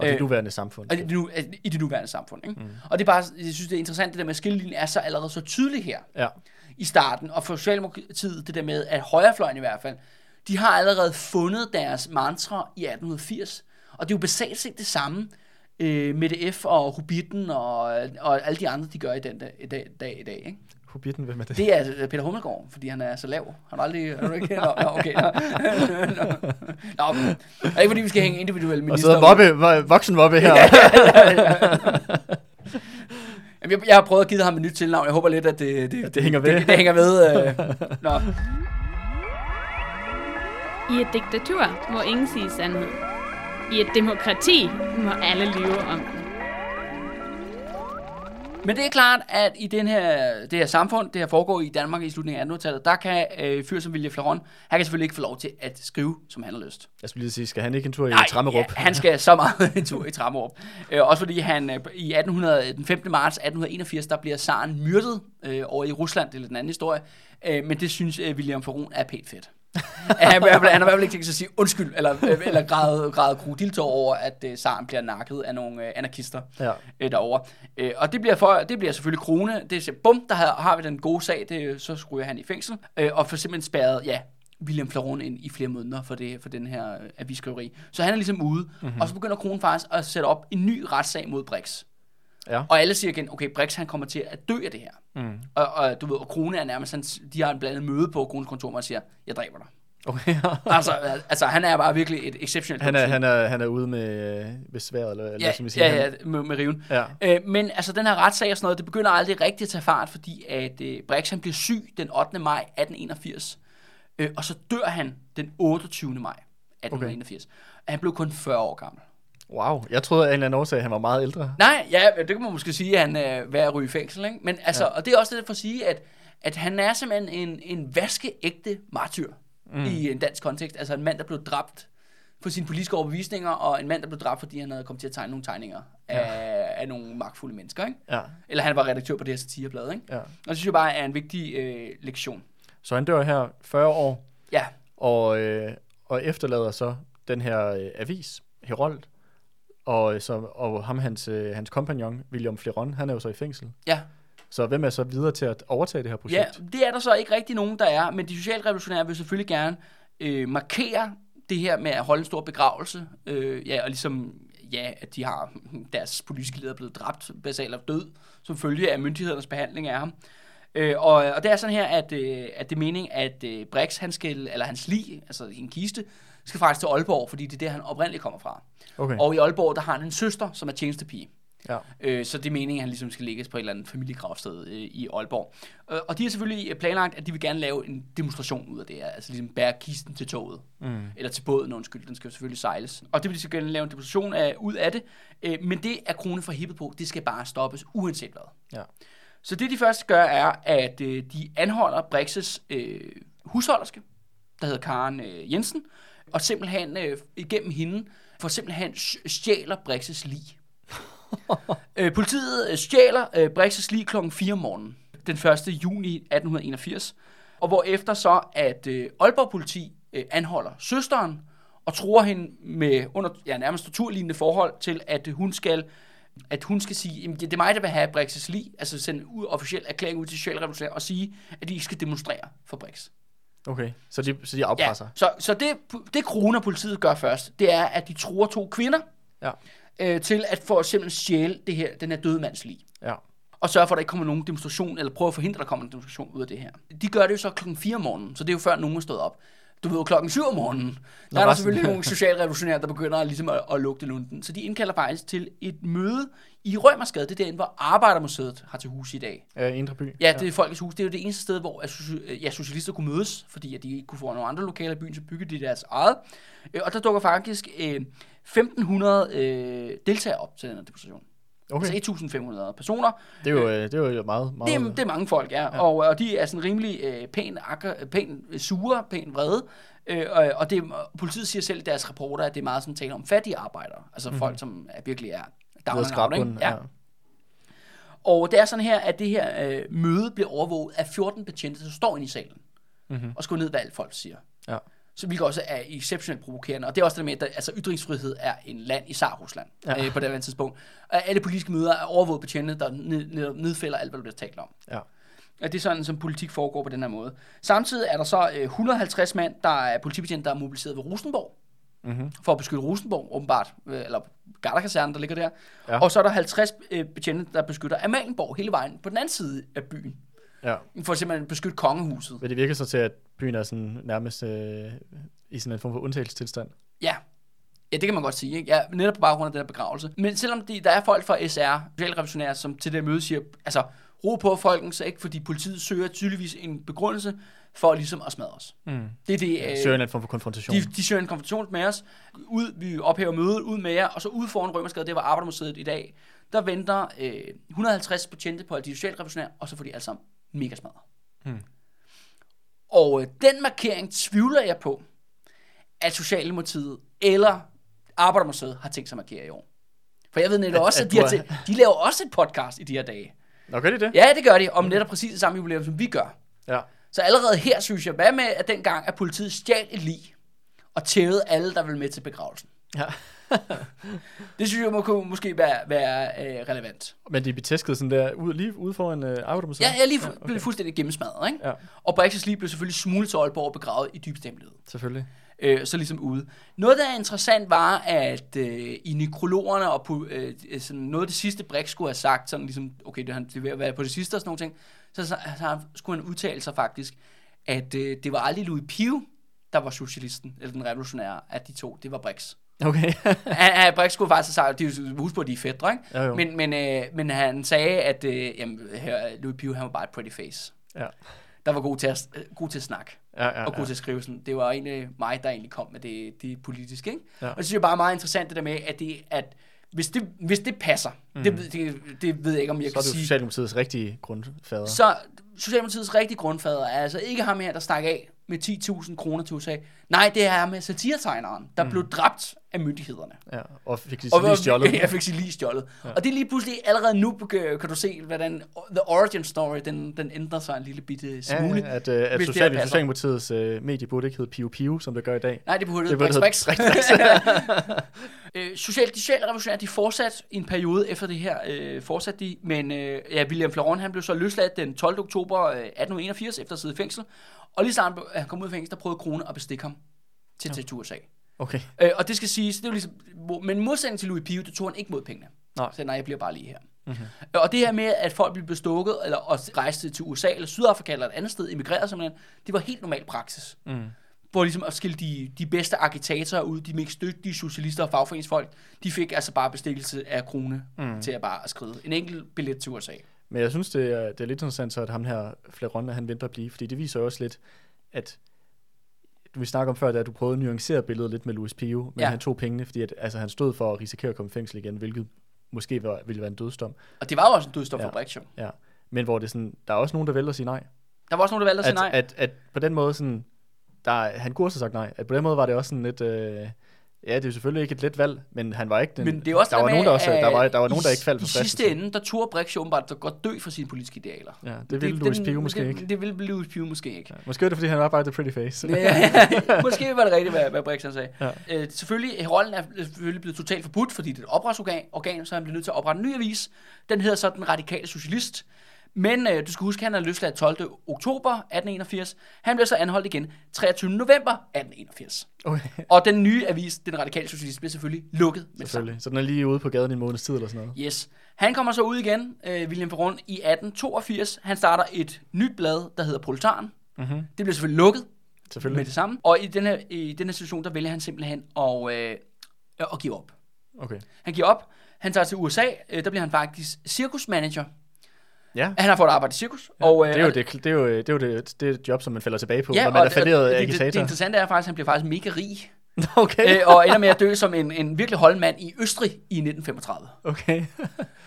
Og det Øh, nuværende samfund. Og det, nu, I det nuværende samfund. Ikke? Mm. Og det er bare, jeg synes, det er interessant, det der med, at skillelinjen er så allerede så tydelig her Ja. i starten. Og for Socialdemokratiet, det der med, at højrefløjen i hvert fald, de har allerede fundet deres mantra i 1880. Og det er jo basalt set det samme øh, med det F og Hobbiten og, og alle de andre, de gør i den dag, i dag, dag, i dag ikke? Hobbiten, hvem er det? Det er øh, Peter Hummelgaard, fordi han er så lav. Han har aldrig... Er du ikke? Nå, nå okay. Nå. nå. nå men, det er ikke fordi, vi skal hænge individuelle Og minister. så er Mobbe, vo- voksen Mobbe her. Jamen, jeg, jeg har prøvet at give ham et nyt tilnavn. Jeg håber lidt, at det, det, det hænger ved. Det, det hænger ved. Øh. Nå. I et diktatur må ingen sige sandhed. I et demokrati må alle lyve om den. Men det er klart, at i den her, det her samfund, det her foregår i Danmark i slutningen af 1800-tallet, der kan øh, fyr som William Flaron, han kan selvfølgelig ikke få lov til at skrive, som han har lyst. Jeg skulle lige sige, skal han ikke en tur i Nej, Trammerup? ja, han skal så meget en tur i Trammerup. Øh, også fordi han øh, i 1800, den 15. marts 1881, der bliver zaren myrdet øh, over i Rusland. Det er lidt en anden historie. Øh, men det synes øh, William Faron er pænt fedt. Han, fald- han har i hvert fald ikke tænkt sig at sige undskyld, eller, øh, eller græde, græde krokodiltår over, at øh, zaren bliver nakket af nogle øh, anarkister Ja. øh, derovre. Øh, og det bliver, for, det bliver selvfølgelig krone. Det er bum, der har, har vi den gode sag, det, så ryger han i fængsel. Øh, og for simpelthen spærret, ja, William Flaron ind i flere måneder for, det, for den her øh, avisskriveri. Så han er ligesom ude. Mm-hmm. Og så begynder kronen faktisk at sætte op en ny retssag mod Brix. Ja. Og alle siger igen, okay, Brix han kommer til at dø af det her. Mm. Og, og du ved, og Krone er nærmest, han, de har en blandet møde på Krones kontor, og siger, jeg dræber dig. Okay, altså, altså, han er bare virkelig et exceptionelt han, er, han, er, han er ude med, øh, med sværet, eller, eller ja, som vi siger. ja, ja, med, med riven. ja. Øh, men altså den her retssag og sådan noget, det begynder aldrig rigtigt at tage fart, fordi at øh, Brix han bliver syg den 8. maj 1881, øh, og så dør han den 28. maj 1881. Okay. Han blev kun 40 år gammel. Wow, jeg troede af en eller anden årsag, at han var meget ældre. Nej, ja, det kan man måske sige, at han er øh, ved at ryge i fængsel, ikke? Men altså, ja. og det er også det for at sige, at, at han er simpelthen en, en vaskeægte martyr mm. i en dansk kontekst. Altså en mand, der blev dræbt for sine politiske overbevisninger, og en mand, der blev dræbt, fordi han havde kommet til at tegne nogle tegninger ja. af, af nogle magtfulde mennesker, ikke? Ja, Eller han var redaktør på det her satireblad, ikke? ja. Og det synes jeg bare er en vigtig øh, lektion. Så han dør her 40 år, Ja, og, øh, og efterlader så den her øh, avis, Herold, og, øh, så, og ham, hans, øh, hans kompagnon, William Fleron, han er jo så i fængsel. ja. Så hvem er så videre til at overtage det her Ja, projekt? det er der så ikke rigtig nogen, der er, men de socialrevolutionære vil selvfølgelig gerne øh, markere det her med at holde en stor begravelse, øh, ja, og ligesom, ja, at de har deres politiske leder blevet dræbt, basalt af død, som følge af myndighedernes behandling af ham. Øh, og, og det er sådan her, at, øh, at det er meningen, at øh, Brix, han skal, eller hans lig, altså en kiste, skal faktisk til Aalborg, fordi det er der, han oprindeligt kommer fra. Okay, Og i Aalborg, der har han en søster, som er tjenestepige. ja. Øh, så det er meningen, at han ligesom skal lægges på et eller andet familiegravsted øh, i Aalborg. Øh, og de har selvfølgelig planlagt, at de vil gerne lave en demonstration ud af det her. Altså ligesom bære kisten til toget. Mm. Eller til båden, undskyld. Den skal jo selvfølgelig sejles. Og det vil de så gerne lave en demonstration af, ud af det. Øh, men det er kronen for hippet på. Det skal bare stoppes, uanset hvad. Ja. Så det de først gør, er, at øh, de anholder Brixes øh, husholderske, der hedder Karen øh, Jensen, og simpelthen øh, igennem hende, for simpelthen stjæler Brixes lig. øh, politiet øh, stjæler øh, Brixes lig klokken 4 om morgenen, den 1. juni 1881, og hvor efter så, at øh, Aalborg politi øh, anholder søsteren, og tror hende med under ja, nærmest torturlignende forhold til, at hun skal at hun skal sige, at det er mig, der vil have Brex's lig, altså sende en ud, officiel erklæring ud til Socialrevolutionære og sige, at de ikke skal demonstrere for Brex. Okay, så de, så de Ja, afpresser. så, så det, det kroner politiet gør først, det er, at de tror to kvinder Ja. øh, til at få simpelthen stjæle det her, den her døde mands lig. Ja. Og sørge for, at der ikke kommer nogen demonstration, eller prøve at forhindre, at der kommer en demonstration ud af det her. De gør det jo så klokken 4 om morgenen, så det er jo før nogen er stået op. Du ved klokken 7 om morgenen, der Nå, er der selvfølgelig nogle socialrevolutionære, der begynder at, ligesom at, at lugte lunden. Så de indkalder faktisk til et møde i Rømersgade, det er derinde, hvor Arbejdermuseet har til hus i dag. Øh, Indre by. Ja, det er Folkets Hus. Det er jo det eneste sted, hvor soci- ja, socialister kunne mødes, fordi at de ikke kunne få nogle andre lokaler i byen, så byggede de deres eget. Øh, Og der dukker faktisk øh, 1.500 øh, deltagere op til den her demonstration. Okay, Altså 1.500 personer. det er jo, øh, det er jo meget, meget... Det er, det er mange folk, ja. ja. Og, og de er sådan rimelig øh, pæn, akker, pæn øh, sure, pæn vrede. Øh, og, og det, politiet siger selv i deres rapporter, at det er meget sådan tale om fattige arbejdere. Altså mm-hmm. folk, som er, virkelig er down Ved and out, ikke? Ja. Og det er sådan her, at det her øh, møde bliver overvåget af 14 betjente, der står inde i salen. Mhm. Og gå ned, hvad alt folk siger. Ja. Så hvilket også er exceptionelt provokerende. Og det er også det med, at der, altså, ytringsfrihed er en land i Tsar-Rusland Ja. øh, på det her tidspunkt. Og alle politiske møder er overvåget betjente, der ned, ned, nedfælder alt, hvad der bliver talt om. Ja. At det er sådan, som politik foregår på den her måde. Samtidig er der så øh, 150 mand, der er politibetjente, der er mobiliseret ved Rosenborg, Mm-hmm. for at beskytte Rosenborg, åbenbart, øh, eller Garderkasernen, der ligger der. Ja. Og så er der 50 øh, betjente, der beskytter Amalienborg hele vejen på den anden side af byen. Ja. For simpelthen at beskytte kongehuset. Men det virker så til, at byen er sådan nærmest øh, i sådan en form for undtagelsestilstand. Ja. Ja, det kan man godt sige. Ikke? Ja, netop på baggrund af den der begravelse. Men selvom de, der er folk fra SR, socialrevolutionære, som til det møde siger, altså, ro på folken, så ikke fordi politiet søger tydeligvis en begrundelse for ligesom at smadre os. Mm. Det er det, Ja, øh, søger en form for konfrontation. de, de søger en konfrontation med os. Ud, vi ophæver mødet, ud med jer, og så ude foran Rømersgade, det var Arbejdermuseet i dag, der venter øh, 150 betjente på de socialrevolutionære, og så får de alle sammen mega smadret. Hmm. Og øh, den markering tvivler jeg på, at Socialdemokratiet eller Arbejdermuseet har tænkt sig at markere i år. For jeg ved netop At- også, at at de, har til, de laver også et podcast i de her dage. Nå, gør de det? Ja, det gør de, om netop præcis det samme jubilæum, som vi gør. Ja. Så allerede her synes jeg, hvad med at dengang, at politiet stjal et lig og tævede alle, der ville med til begravelsen. ja. Det synes jeg må, kunne måske være, være øh, relevant. Men de blev tæsket sådan der ud, lige ude foran øh, Arbejdermuseet? Ja, jeg lige fu- blev fuldstændig gennemsmadret, ikke? Ja, Og Brexit lige blev selvfølgelig smuglet til Aalborg og begravet i dybeste hemmelighed. selvfølgelig. Øh, så ligesom ude. Noget, der er interessant, var, at øh, i nekrologerne og på, øh, sådan noget af det sidste, Brix skulle have sagt, sådan ligesom, okay, det han det er ved at være på det sidste og sådan nogle ting, så, så, så han- skulle han udtale sig faktisk, at øh, det var aldrig Louis Pio, der var socialisten, eller den revolutionære af de to, det var Brix. Okay. Han- han- Brix skulle faktisk have sagt, jo- husk på, at de er fædre, ikke? Jo, jo. Men, men, øh, men han sagde, at øh, jamen, her, Louis Pio, han var bare et pretty face. ja. Der var god til at, øh, god til at snakke Ja, ja, og god ja. til at skrive sådan. Det var egentlig mig, der egentlig kom med det, det politiske, ikke? Ja. Og det synes jeg bare er meget interessant, det der med, at, det, at hvis, det, hvis det passer, mm. det, ved- det, det ved jeg ikke, om jeg Så er kan det jo sige, Socialdemokratiets rigtige grundfader. så Socialdemokratiets rigtige grundfader er altså ikke ham her, der stak af med 10.000 kroner til USA. Nej, det er ham med satiretegneren, der mm. blev dræbt af myndighederne. Ja, og fik så lige stjålet. Jeg fik sig lige stjålet. Ja. Og det er lige pludselig allerede nu, kan du se, hvordan The Origin Story, den, den ændrer sig en lille bitte smule. Ja, at, øh, at det social, passer. Socialdemokratiets øh, medie burde ikke hedde Piu Piu, som det gør i dag. Nej, det burde Det det burde Brix hedde Brix. øh, social, de sociale revolutionære, de fortsat i en periode efter det her, øh, fortsat de, men øh, ja, William Flaron, han blev så løsladt den 12. oktober øh, 1881 efter at sidde i fængsel, og lige snart han kom ud af fængsel, der prøvede Krone at bestikke ham til tage til USA. Okay. Øh, og det skal siges, det var ligesom, hvor- men modsætning til Louis Pio, det tog han ikke mod pengene. Nej. Så nej, jeg bliver bare lige her. Mhm. Mm-hmm. Og det her med, at folk blev bestukket, eller og rejste til USA, eller Sydafrika, eller et andet sted, emigrerede simpelthen, det var helt normal praksis. Mm. Hvor ligesom at skille de, de bedste agitatorer ud, de mest dygtige socialister og fagforeningsfolk, de fik altså bare bestikkelse af krone mm. til at bare at skrive en enkelt billet til USA. Men jeg synes, det er, det er lidt interessant, så at ham her, Fleron, han venter at blive, fordi det viser jo også lidt, at vi snakker om før, at du prøvede at nuancere billedet lidt med Louis Pio, men Ja. han tog pengene, fordi at, altså, han stod for at risikere at komme i fængsel igen, hvilket måske var, ville være en dødsdom. Og det var jo også en dødsdom ja. For Brix, jo. Ja. Men hvor det sådan, der er også nogen, der vælger at sige nej. Der var også nogen, der valgte at sige At, nej. at, at på den måde sådan, der, han kunne også have sagt nej. At på den måde var det også sådan lidt, øh, ja, det er jo selvfølgelig ikke et let valg, men han var ikke den, Men det er også der det var med, nogen, der, også, der var, der var nogen, der ikke faldt for I sidste fristelsen. ende, der turde Brix jo åbenbart godt dø for sine politiske idealer. Ja, det ville Louis Pio måske det, ikke. Det ville Louis Pio måske ikke. Ja, måske er det, fordi han var bare the pretty face. Ja, måske var det rigtigt, hvad, hvad Brix han sagde. Ja. Øh, selvfølgelig, rollen er selvfølgelig blevet totalt forbudt, fordi det er et oprørsorgan, organ, så han bliver nødt til at oprette en ny avis. Den hedder så Den Radikale Socialist. Men øh, du skal huske, at han er løsladt 12. oktober 1881. Han bliver så anholdt igen 23. november 1881. Okay, Og den nye avis, Den Radikale Socialist, bliver selvfølgelig lukket med selvfølgelig. Så den er lige ude på gaden i en måneds tid eller sådan noget. Yes. Han kommer så ud igen, øh, William Ferron, i 1882. Han starter et nyt blad, der hedder Proletaren. Mm-hmm. Det bliver selvfølgelig lukket med Selvfølgelig. det samme. Og i den her, i den her situation, der vælger han simpelthen at, øh, at give op. Okay. Han giver op. Han tager til USA. Øh, der bliver han faktisk cirkusmanager. Ja. Han har fået arbejde i cirkus. og, øh, det er jo og- det, det, er jo, det, er jo det, det er et job, som man falder tilbage på, Ja, når man er falderet det, det, det, agitator. interessante er faktisk, at han bliver faktisk mega rig. Okay. øh, og ender med at dø som en, en virkelig holdmand i Østrig i 1935. Okay.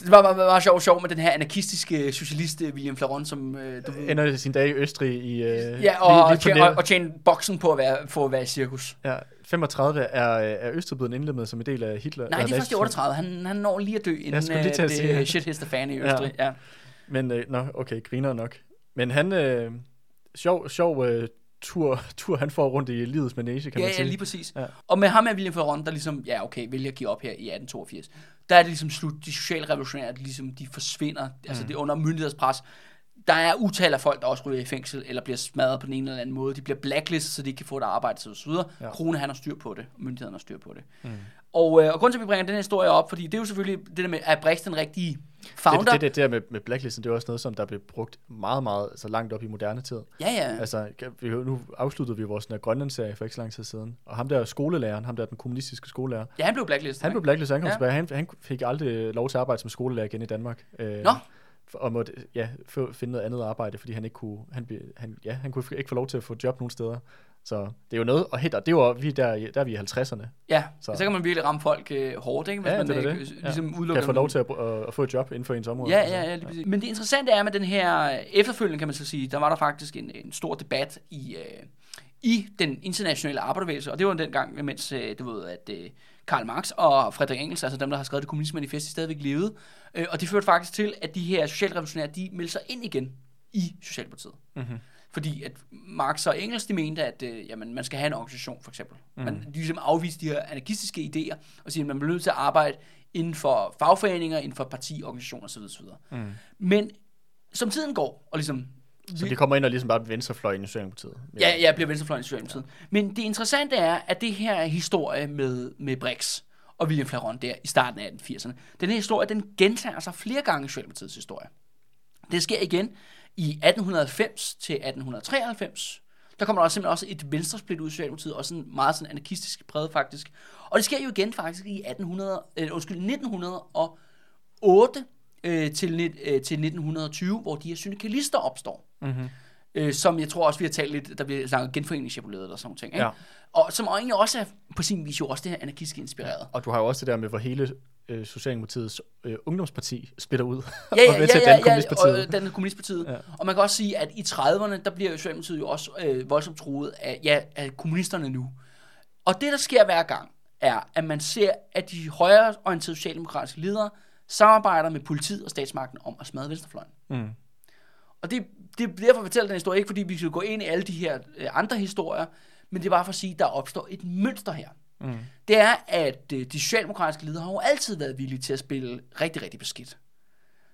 Det var bare, bare sjov, sjov med den her anarkistiske socialist øh, William Flaron, som øh, du ved, Ender sin dag i Østrig i... Øh, Ja, og, lige, lige tjene, og, og tjene boksen på at være, for at være i cirkus. Ja, 35 er, er Østrig blevet indlemmet som en del af Hitler. Nej, det er først i Nazi-Tyskland. 38. Han, han når lige at dø, inden lige øh, at det sige, ja. shit hits the fan i Østrig. Ja. ja. Men, øh, nå, okay, griner nok. Men han, øh, sjov, sjov øh, tur, tur, han får rundt i livets manege, kan Ja, man ja, sige. lige præcis. Ja. Og med ham er William Ferron, der ligesom, ja okay, vælger at give op her i 1882. Der er det ligesom slut. De sociale revolutionære, ligesom, de forsvinder. Mm. Altså det er under myndighedspres. Der er utal af folk, der også ryger i fængsel, eller bliver smadret på den ene eller anden måde. De bliver blacklistet, så de ikke kan få et arbejde, så videre. Ja. Ja. Krone, han har styr på det, og myndighederne har styr på det. Mm. Og, øh, og grunden til, at vi bringer den her historie op, fordi det er jo selvfølgelig det der med, at Brix den rigtige founder. Det, det, det der med, med blacklisten, det er også noget, som der blev brugt meget, meget altså langt op i moderne tid. Ja, ja. Altså, vi, nu afsluttede vi vores den her Grønlandsserie for ikke så lang tid siden, og ham der skolelæreren, ham der den kommunistiske skolelærer, ja, han blev blacklistet. han blev blacklistet, han Ja. han, han fik aldrig lov til at arbejde som skolelærer igen i Danmark. Øh, Nå. Og måtte ja, finde noget andet arbejde, fordi han ikke kunne, han, han, ja, han kunne ikke få lov til at få job nogen steder. Så det er jo noget, og helt, og det var vi der, der er vi i 50'erne. Ja, så. Så- kan man virkelig ramme folk øh, hårdt, ikke? Hvis Ja, man det øh, det. Ja. ligesom Kan udelukker jeg få lov til at, at, at få et job inden for ens område? Ja, Altså, ja, ja, lige præcis. Men det interessante er med den her øh, efterfølgende, kan man så sige, der var der faktisk en, en stor debat i, øh, i den internationale arbejderbevægelse, og det var dengang, mens øh, du ved, at øh, Karl Marx og Frederik Engels, altså dem, der har skrevet det kommunistiske manifest, stadigvæk levede, øh, og det førte faktisk til, at de her socialrevolutionære, de meldte sig ind igen i Socialdemokratiet. Mhm. Fordi at Marx og Engels, de mente, at øh, jamen, man skal have en organisation, for eksempel. Mm. Man, de ligesom afviste de her anarkistiske idéer, og siger, at man bliver nødt til at arbejde inden for fagforeninger, inden for partiorganisationer osv. osv. Mm. Men som tiden går, og ligesom... Så de kommer ind og ligesom bare venstrefløjen i Socialdemokratiet. Ja, ja, bliver venstrefløjen i Socialdemokratiet. Ja. Men det interessante er, at det her er historie med, med Brix og William Flaron der i starten af 1880'erne. Den her historie, den gentager sig flere gange i Socialdemokratiets historie. Det sker igen i 1890 til 1893. Der kommer der også simpelthen også et venstresplit ud i Socialdemokratiet, også sådan meget sådan anarkistisk præget faktisk. Og det sker jo igen faktisk i 1800, øh, undskyld, 1908 øh, til, øh, til 1920, hvor de her syndikalister opstår. Mm-hmm. Øh, som jeg tror også, vi har talt lidt, der bliver snakket genforeningschapelet og sådan nogle ting. Ikke? Ja. Og som egentlig også er på sin vis jo også det her anarkistiske inspireret. Og du har jo også det der med, hvor hele øh, Socialdemokratiets øh, ungdomsparti splitter ud. Ja, ja, og ja, med til ja, at danne ja, kommunistpartiet. og den kommunistpartiet. Ja. Ja. Og man kan også sige, at i 30'erne, der bliver jo Socialdemokratiet jo også øh, voldsomt truet af, ja, af kommunisterne nu. Og det, der sker hver gang, er, at man ser, at de højreorienterede socialdemokratiske ledere samarbejder med politiet og statsmagten om at smadre venstrefløjen. Mm. Og det, det er derfor, jeg fortæller den historie, ikke fordi vi skal gå ind i alle de her øh, andre historier, men det er bare for at sige, at der opstår et mønster her. Mm. Det er, at øh, de socialdemokratiske ledere har jo altid været villige til at spille rigtig, rigtig beskidt.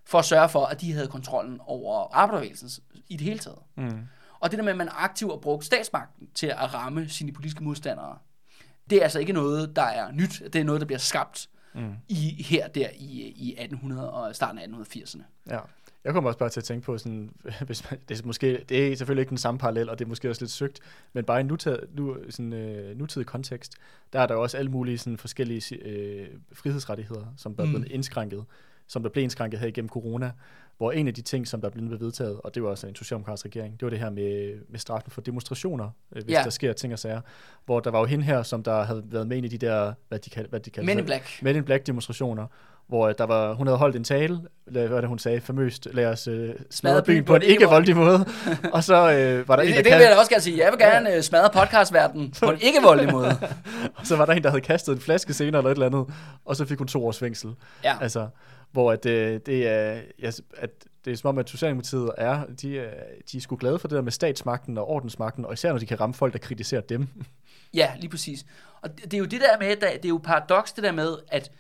For at sørge for, at de havde kontrollen over arbejderbevægelsen i det hele taget. Mm. Og det der med, at man aktivt har brugt statsmagten til at ramme sine politiske modstandere, det er altså ikke noget, der er nyt. Det er noget, der bliver skabt Mm. i, her der i, i 1800 og starten af 1880'erne. Ja. Jeg kommer også bare til at tænke på sådan, hvis man, det er måske, det er selvfølgelig ikke den samme parallel, og det er måske også lidt søgt, men bare i nutid, nu, sådan, øh, nutidig kontekst, der er der jo også alle mulige sådan, forskellige øh, frihedsrettigheder, som er blevet Mm. indskrænket, som der blev indskrænket her igennem corona, hvor en af de ting, som der er blevet vedtaget, og det var også en socialdemokratisk regering, det var det her med, med straffen for demonstrationer, øh, hvis Ja. der sker ting og sager, hvor der var jo hende her, som der havde været med i de der, hvad de, kald, hvad de kaldte Men in Black. Men in Black demonstrationer, hvor øh, der var, hun havde holdt en tale, hvad det hun sagde, famøst, lad os øh, smadre byen på en ikke-voldelig måde, og så øh, var der Det, en, det der vil jeg også gerne sige. Jeg vil gerne øh, smadre podcastverdenen på en ikke-voldelig måde. så var der en, der havde kastet en flaske senere eller et eller andet, og så fik hun to års fængsel. Ja. Altså, hvor at, øh, det er, ja, at det er som om, at Socialdemokratiet er, de, er, de er sgu glade for det der med statsmagten og ordensmagten, og især når de kan ramme folk, der kritiserer dem. Ja, lige præcis. Og det, det er jo det der med, der, det er jo paradoks det der med, at,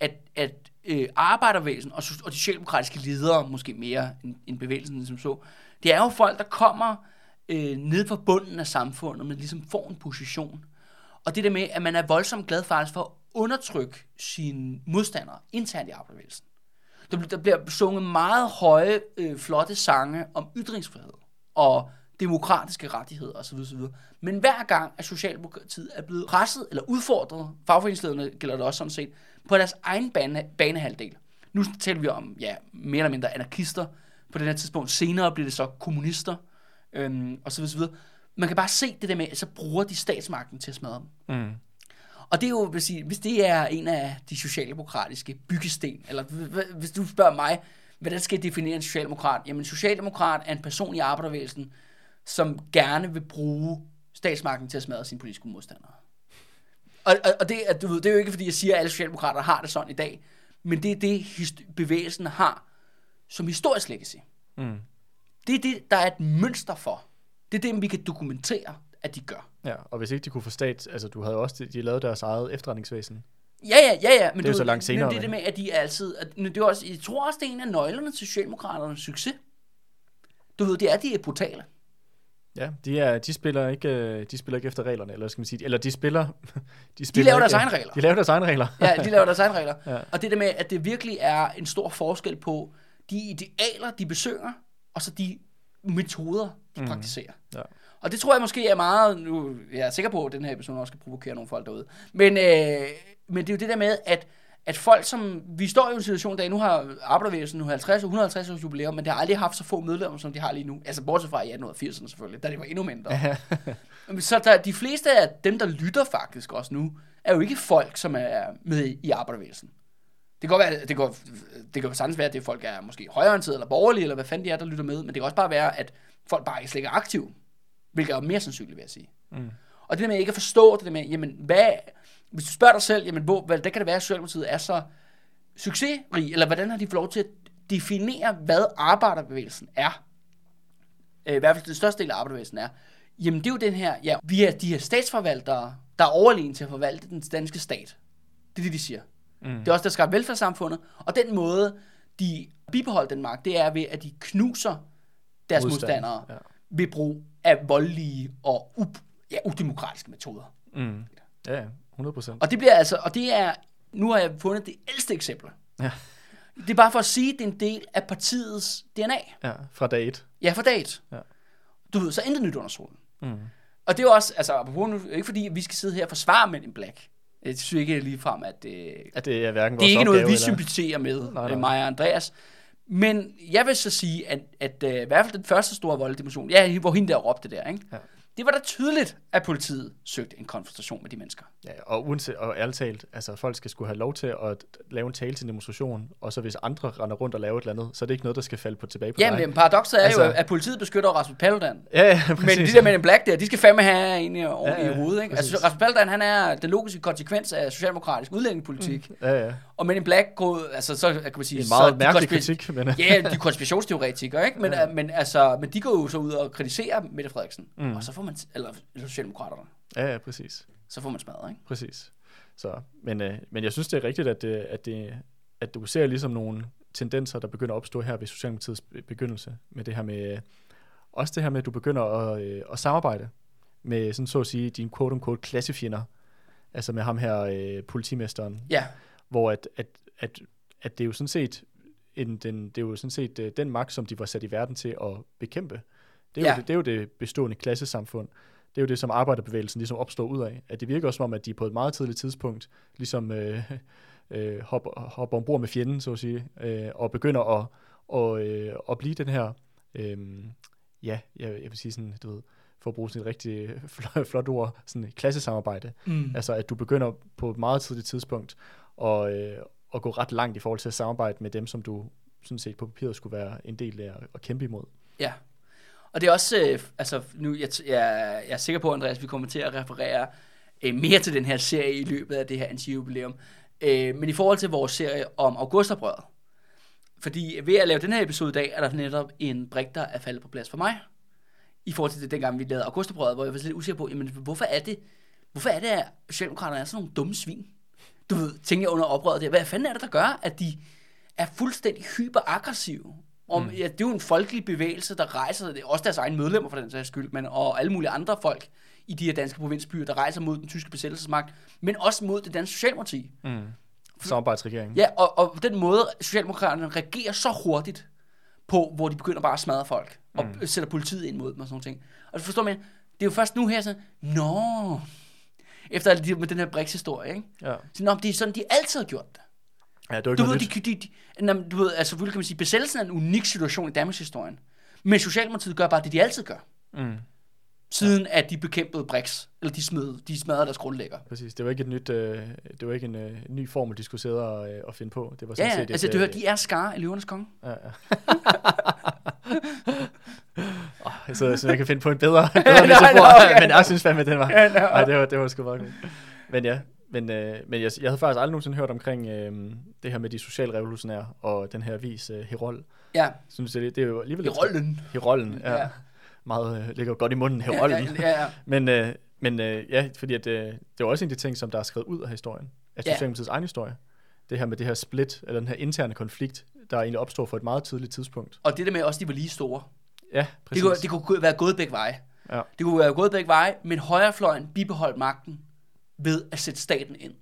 at, at øh, arbejdervæsen og, og de socialdemokratiske ledere, måske mere end, end bevægelsen som så, det er jo folk, der kommer øh, ned fra bunden af samfundet, og man ligesom får en position. Og det der med, at man er voldsomt glad faktisk for at undertrykke sine modstandere internt i arbejdervæsen. Der, der bliver sunget meget høje, øh, flotte sange om ytringsfrihed og demokratiske rettigheder osv. osv. Men hver gang, at Socialdemokratiet er blevet presset eller udfordret, fagforeningslederne gælder det også sådan set, på deres egen bane, banehalvdel. Nu taler vi om, ja, mere eller mindre anarkister på det her tidspunkt. Senere bliver det så kommunister, øhm, og så videre, så videre. Man kan bare se det der med, at så bruger de statsmagten til at smadre dem. Mm. Og det er jo, vil sige, hvis det er en af de socialdemokratiske byggesten, eller hvis du spørger mig, hvordan skal jeg definere en socialdemokrat? Jamen, en socialdemokrat er en person i arbejderbevægelsen, som gerne vil bruge statsmagten til at smadre sine politiske modstandere. Og, og, og det, er, du ved, det er jo ikke, fordi jeg siger, at alle socialdemokrater har det sådan i dag, men det er det, bevægelsen har som historisk legacy. Mm. Det er det, der er et mønster for. Det er det, vi kan dokumentere, at de gør. Ja, og hvis ikke de kunne få stat, altså du havde også, de lavede deres eget efterretningsvæsen. Ja, ja, ja, ja. Men Det er jo så langt senere, Men det er det med, at de altid... At, det er også, jeg tror også, det er en af nøglerne til Socialdemokraternes succes. Du ved, det er, at de er brutale. Ja, de, er, de, spiller ikke, øh, de spiller ikke efter reglerne, eller skal man sige, eller de spiller... De, De spiller laver deres ikke- egne regler. De laver deres egne regler. Ja, de laver deres egne regler. Ja. Og det der med, at det virkelig er en stor forskel på de idealer, de besøger, og så de metoder, de mm. praktiserer. Ja. Og det tror jeg måske er meget, nu jeg er sikker på, at den her episode også skal provokere nogle folk derude. Men, øh, men det er jo det der med, at, at folk som, vi står jo i en situation, der nu har arbejdervægelsen nu 50 og 150 års jubilæum, men det har aldrig haft så få medlemmer, som de har lige nu. Altså bortset fra i 1880'erne selvfølgelig, da det var endnu mindre. Så der, de fleste af dem, der lytter faktisk også nu, er jo ikke folk, som er med i arbejdervægelsen. Det kan være, det kan, det kan jo sagtens være, at det folk er måske højreorienterede eller borgerlige, eller hvad fanden de er, der lytter med, men det kan også bare være, at folk bare ikke slet ikke er aktive, hvilket er mere sandsynligt, vil jeg sige. Mm. Og det der med ikke at forstå det der med, jamen, hvad, hvis du spørger dig selv, jamen, hvor, hvad, det kan det være, at Socialdemokratiet er så succesrig, eller hvordan har de fået lov til at definere, hvad arbejderbevægelsen er? Øh, I hvert fald den største del af arbejderbevægelsen er. Jamen, det er jo den her, ja, vi er de her statsforvaltere, der er overlegen til at forvalte den danske stat. Det er det, de siger. Mm. Det er også, der skaber velfærdssamfundet. Og den måde, de bibeholder den magt, det er ved, at de knuser deres Modstand, modstandere ja. ved brug af voldelige og up- ja, udemokratiske metoder. Mm. Ja, 100 procent. Og det bliver altså, og det er, nu har jeg fundet det ældste eksempel. Ja. Det er bare for at sige, at det er en del af partiets DNA. Ja, fra dag et. Ja, for daget. Ja. Du ved, så intet nyt under solen. Mm. Og det er jo også, altså, nu, ikke fordi vi skal sidde her og forsvare Men in Black. Jeg synes ikke lige frem, at det, At det er hverken det er ikke noget, vi eller- sympatiserer med, Nej, nej, nej. mig og Andreas. Men jeg vil så sige, at, at uh, i hvert fald den første store voldedemonstration, ja, hvor hende der råbte der, ikke? Ja. Det var da tydeligt, at politiet søgte en konfrontation med de mennesker. Ja, og, uanset, og ærligt talt, altså folk skal skulle have lov til at lave en tale til en demonstration, og så hvis andre render rundt og laver et eller andet, så er det ikke noget, der skal falde på tilbage på dig. Jamen, paradokset er Altså- jo, at politiet beskytter Rasmus Paludan. Ja, ja, Men præcis. de der Men in Black der, de skal fandme have en i, over Ja, i hovedet, ikke? præcis. Altså, Rasmus Paludan, han er den logiske konsekvens af socialdemokratisk udlændingepolitik. Mm. Ja, ja. Og Men in Black går, altså så kan man sige... Det er en meget mærkelig kritik, men... Ja, de er konspirationsteoretikere, ikke? Men, ja. men, altså, men de går jo så ud og kritiserer Mette Frederiksen. Mm. Og så får man, eller, Socialdemokraterne, Ja, ja, præcis. så får man smadret, ikke? Præcis. Så, men, øh, men jeg synes, det er rigtigt, at, det, at, det, at du ser ligesom nogle tendenser, der begynder at opstå her ved Socialdemokratiets be- begyndelse, med det her med, øh, også det her med, at du begynder at, øh, at samarbejde med, sådan så at sige, dine quote-unquote klassefjender, altså med ham her, øh, politimesteren, Ja, hvor at, at, at, at det er jo sådan set en, den, det er jo sådan set øh, den magt, som de var sat i verden til at bekæmpe. Det er, Ja. jo, det, det er jo det bestående klassesamfund. Det er jo det, som arbejderbevægelsen ligesom opstår ud af. At det virker også som om, at de på et meget tidligt tidspunkt ligesom øh, øh, hopper, hopper ombord med fjenden, så at sige, øh, og begynder at, og, øh, at blive den her, øh, ja, jeg, jeg vil sige sådan, du ved, for at bruge sådan et rigtig flot, ord, sådan et klassesamarbejde. Mm. Altså, at du begynder på et meget tidligt tidspunkt at, øh, at gå ret langt i forhold til at samarbejde med dem, som du sådan set på papiret skulle være en del af at kæmpe imod. ja. Og det er også, øh, altså nu, jeg, jeg, jeg er sikker på, Andreas, vi kommer til at referere øh, mere til den her serie i løbet af det her anti-jubilæum. Øh, men i forhold til vores serie om augustoprøret, fordi ved at lave den her episode i dag, er der netop en brik, der er faldet på plads for mig. I forhold til det, dengang vi lavede augustoprøret, hvor jeg var lidt usikker på, jamen, hvorfor er det, hvorfor er det, at Socialdemokraterne er sådan nogle dumme svin? Du ved, tænker jeg under oprøret der, hvad fanden er det, der gør, at de er fuldstændig hyperaggressive? Om, mm. ja, det er jo en folkelig bevægelse, der rejser, det er også deres egne medlemmer for den sags skyld, men, og alle mulige andre folk i de her danske provinsbyer, der rejser mod den tyske besættelsesmagt, men også mod det danske socialdemokrati. Mm. Samarbejdsregeringen. Ja, og, og den måde, Socialdemokraterne reagerer så hurtigt på, hvor de begynder bare at smadre folk, og mm. sætter politiet ind mod dem og sådan nogle ting. Og du forstår man, det er jo først nu her, så, nå, efter alt det med den her Brix-historie, ikke? Ja. Så, nå, det er sådan, de altid har gjort det. Ja, det var ikke Du ved, de, de, de, de, du ved, altså kan man sige, besættelsen er en unik situation i Danmarks historien. Men Socialdemokratiet gør bare det, de altid gør. Mm. Siden at de bekæmpede Brix, eller de, smed, de smadrede deres grundlægger. Præcis. Det var ikke et nyt, øh, det var ikke en øh, ny formel, de skulle sidde og, øh, og finde på. Det var Ja, sådan ja, set et, altså du øh, hører, de er skar i løvernes konge. Ja, ja. oh, så, så jeg kan finde på en bedre, bedre metafor, nå, okay. men jeg synes fandme, den var, Ja, nå. nej, det var, det var sgu meget godt. Men ja, men, øh, men jeg, jeg havde faktisk aldrig nogensinde hørt omkring øh, det her med de socialrevolutionære og den her vis øh, Herol. Ja, Synes jeg, det, det er jo alligevel rollen. Herollen, ja. Ja. ja. Meget øh, ligger godt i munden, Ja, Herollen. ja, ja, ja. Men, øh, men øh, ja, fordi at, øh, det var også en af de ting, som der er skrevet ud af historien, af Ja. Socialdemokratiets egen historie. Det her med det her split, eller den her interne konflikt, der egentlig opstår for et meget tidligt tidspunkt. Og det der med også, de var lige store. Ja, Det præcis. kunne, det kunne være gået begge veje. Ja. Det kunne være gået begge veje, men højrefløjen bibeholdt magten ved at sætte staten ind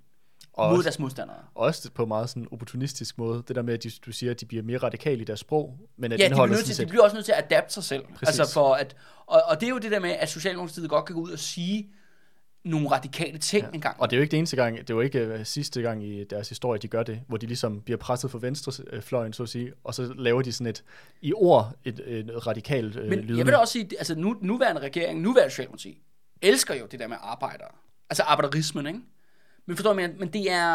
Og mod også, deres modstandere. også på en meget sådan opportunistisk måde. Det der med, at de, du siger, at de bliver mere radikale i deres sprog, men at Ja, de indholdet til, de set... bliver også nødt til at adapte sig selv. Præcis. Altså for at, og, og det er jo det der med, at Socialdemokratiet godt kan gå ud og sige nogle radikale ting ja. engang. Og det er jo ikke det eneste gang, det er jo ikke uh, sidste gang i deres historie, de gør det, hvor de ligesom bliver presset for venstrefløjen, så at sige, og så laver de sådan et, i ord, et, et radikalt uh, Men lydende. jeg vil da også sige, altså nu, nuværende regering, nuværende Socialdemokrati, elsker jo det der med arbejdere. Altså arbejderismen, ikke? Men forstår du, men, det er,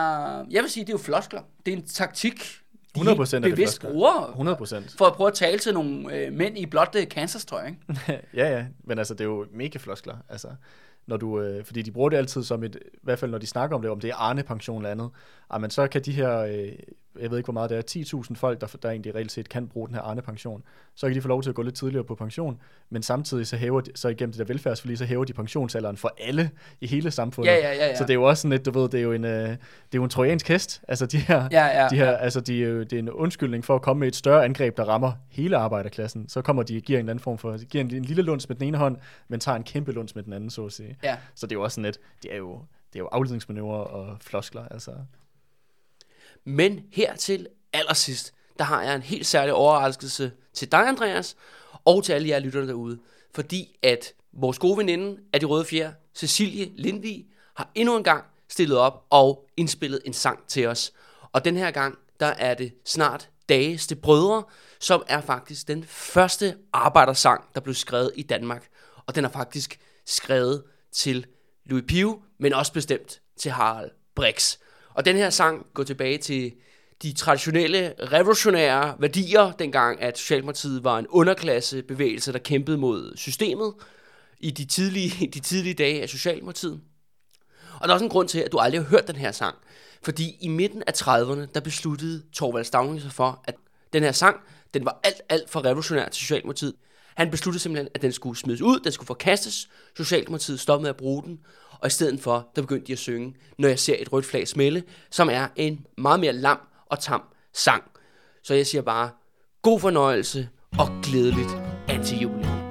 jeg vil sige, det er jo floskler. Det er en taktik, de 100% er det bevidst floskler. bruger 100 procent. for at prøve at tale til nogle øh, mænd i blot øh, cancerstrøg, ikke? ja, ja, men altså, det er jo mega floskler, altså, når du, øh, fordi de bruger det altid som et, i hvert fald når de snakker om det, om det er Arne-pension eller andet, ah, men så kan de her, øh, jeg ved ikke hvor meget det er, 10.000 folk, der, der egentlig reelt set kan bruge den her Arne-pension, så kan de få lov til at gå lidt tidligere på pension, men samtidig så hæver de, så igennem det der velfærdsforlig, så hæver de pensionsalderen for alle i hele samfundet. Ja, ja, ja, ja. Så det er jo også sådan lidt, du ved, det er jo en, øh, det er jo en trojansk hest, altså de her, Ja, ja, de her, ja. altså de, er jo- det er en undskyldning for at komme med et større angreb, der rammer hele arbejderklassen. Så kommer de og giver en anden form for, giver en, en lille lunds med den ene hånd, men tager en kæmpe lunds med den anden, så at sige. Ja. Så det er jo også sådan lidt, det er jo, det er jo afledningsmanøvrer og floskler, altså. Men hertil allersidst, der har jeg en helt særlig overraskelse til dig, Andreas, og til alle jer lytterne derude. Fordi at vores gode veninde af de røde fjer, Cecilie Lindvig, har endnu en gang stillet op og indspillet en sang til os. Og den her gang, der er det snart Dageste Brødre, som er faktisk den første arbejdersang, der blev skrevet i Danmark. Og den er faktisk skrevet til Louis Pio, men også bestemt til Harald Brix. Og den her sang går tilbage til de traditionelle revolutionære værdier, dengang at Socialdemokratiet var en underklassebevægelse, der kæmpede mod systemet i de tidlige, de tidlige dage af Socialdemokratiet. Og der er også en grund til, at du aldrig har hørt den her sang. Fordi i midten af 30'erne, der besluttede Torvald Stavning sig for, at den her sang, den var alt, alt for revolutionær til Socialdemokratiet. Han besluttede simpelthen, at den skulle smides ud, den skulle forkastes. Socialdemokratiet stoppede med at bruge den. Og i stedet for, der begyndte de at synge, når jeg ser et rødt flag smelle, som er en meget mere lam og tam sang. Så jeg siger bare, god fornøjelse og glædeligt anti-jule.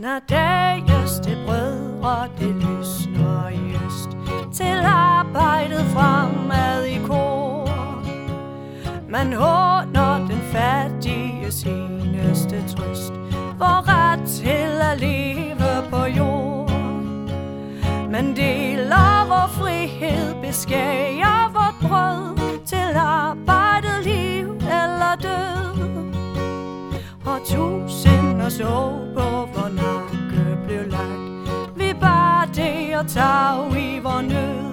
Snart dageste brødre, det lysner i øst Til arbejdet fremad i kor Man håner den fattige seneste trøst For ret til at leve på jord men deler vor frihed, beskærer vort brød Til arbejdet, liv eller død. Og tusinders så på vor nakke blev lagt. Vi bar det og tag i vor nød.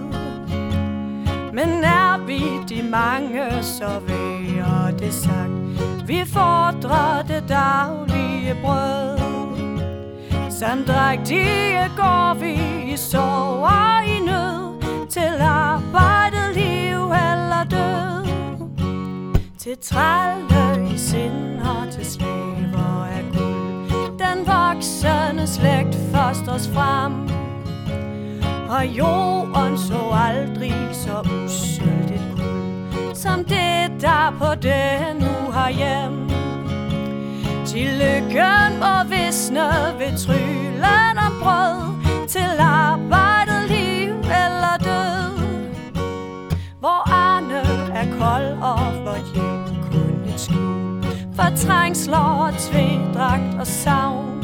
Men er vi de mange, så værer det sagt. Vi fordrer det daglige brød. Sandrægtige går vi i sorg og i nød Til arbejdet, liv eller død til tralle i sind og til slaver af guld. Den voksende slægt fosters frem. Og jorden så aldrig så usølt et kul, som det der på den nu har hjem. Til lykken må visne ved tryllen om brød, til arbejdet, liv eller død. Hvor Arne er kold og hvor hjem kun et skjul For trængsler og tvedragt og savn.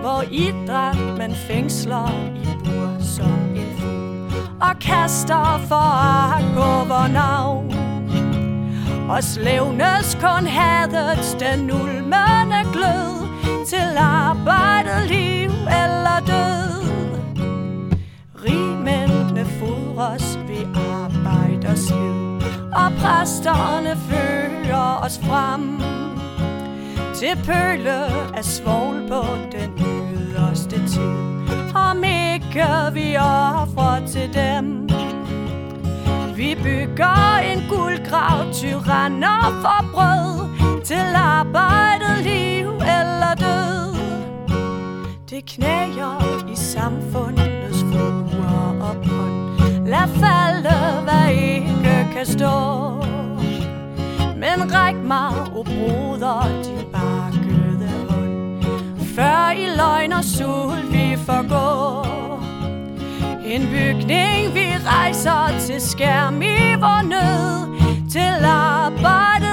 Hvor idræt man fængsler i bur som en fugl. Og kaster foragt på vor navn. Og slævnes kun hadets den ulmende glød Til arbejdet, liv eller død. Rigmændene fodres ved arbejde og Og præsterne fører os frem. Til pøle af svogl på den yderste tid Om ikke vi offrer til dem. Vi bygger en guldgrav tyranner for brød Til arbejdet, liv eller død. Det knæger i samfundets fruer og bånd Lad falde, hvad ikke kan stå. Men ræk mig, o broder, din bakkede hånd. Før i løgn og sult vi forgår. En bygning vi rejser til skærm i vor nød, til arbejde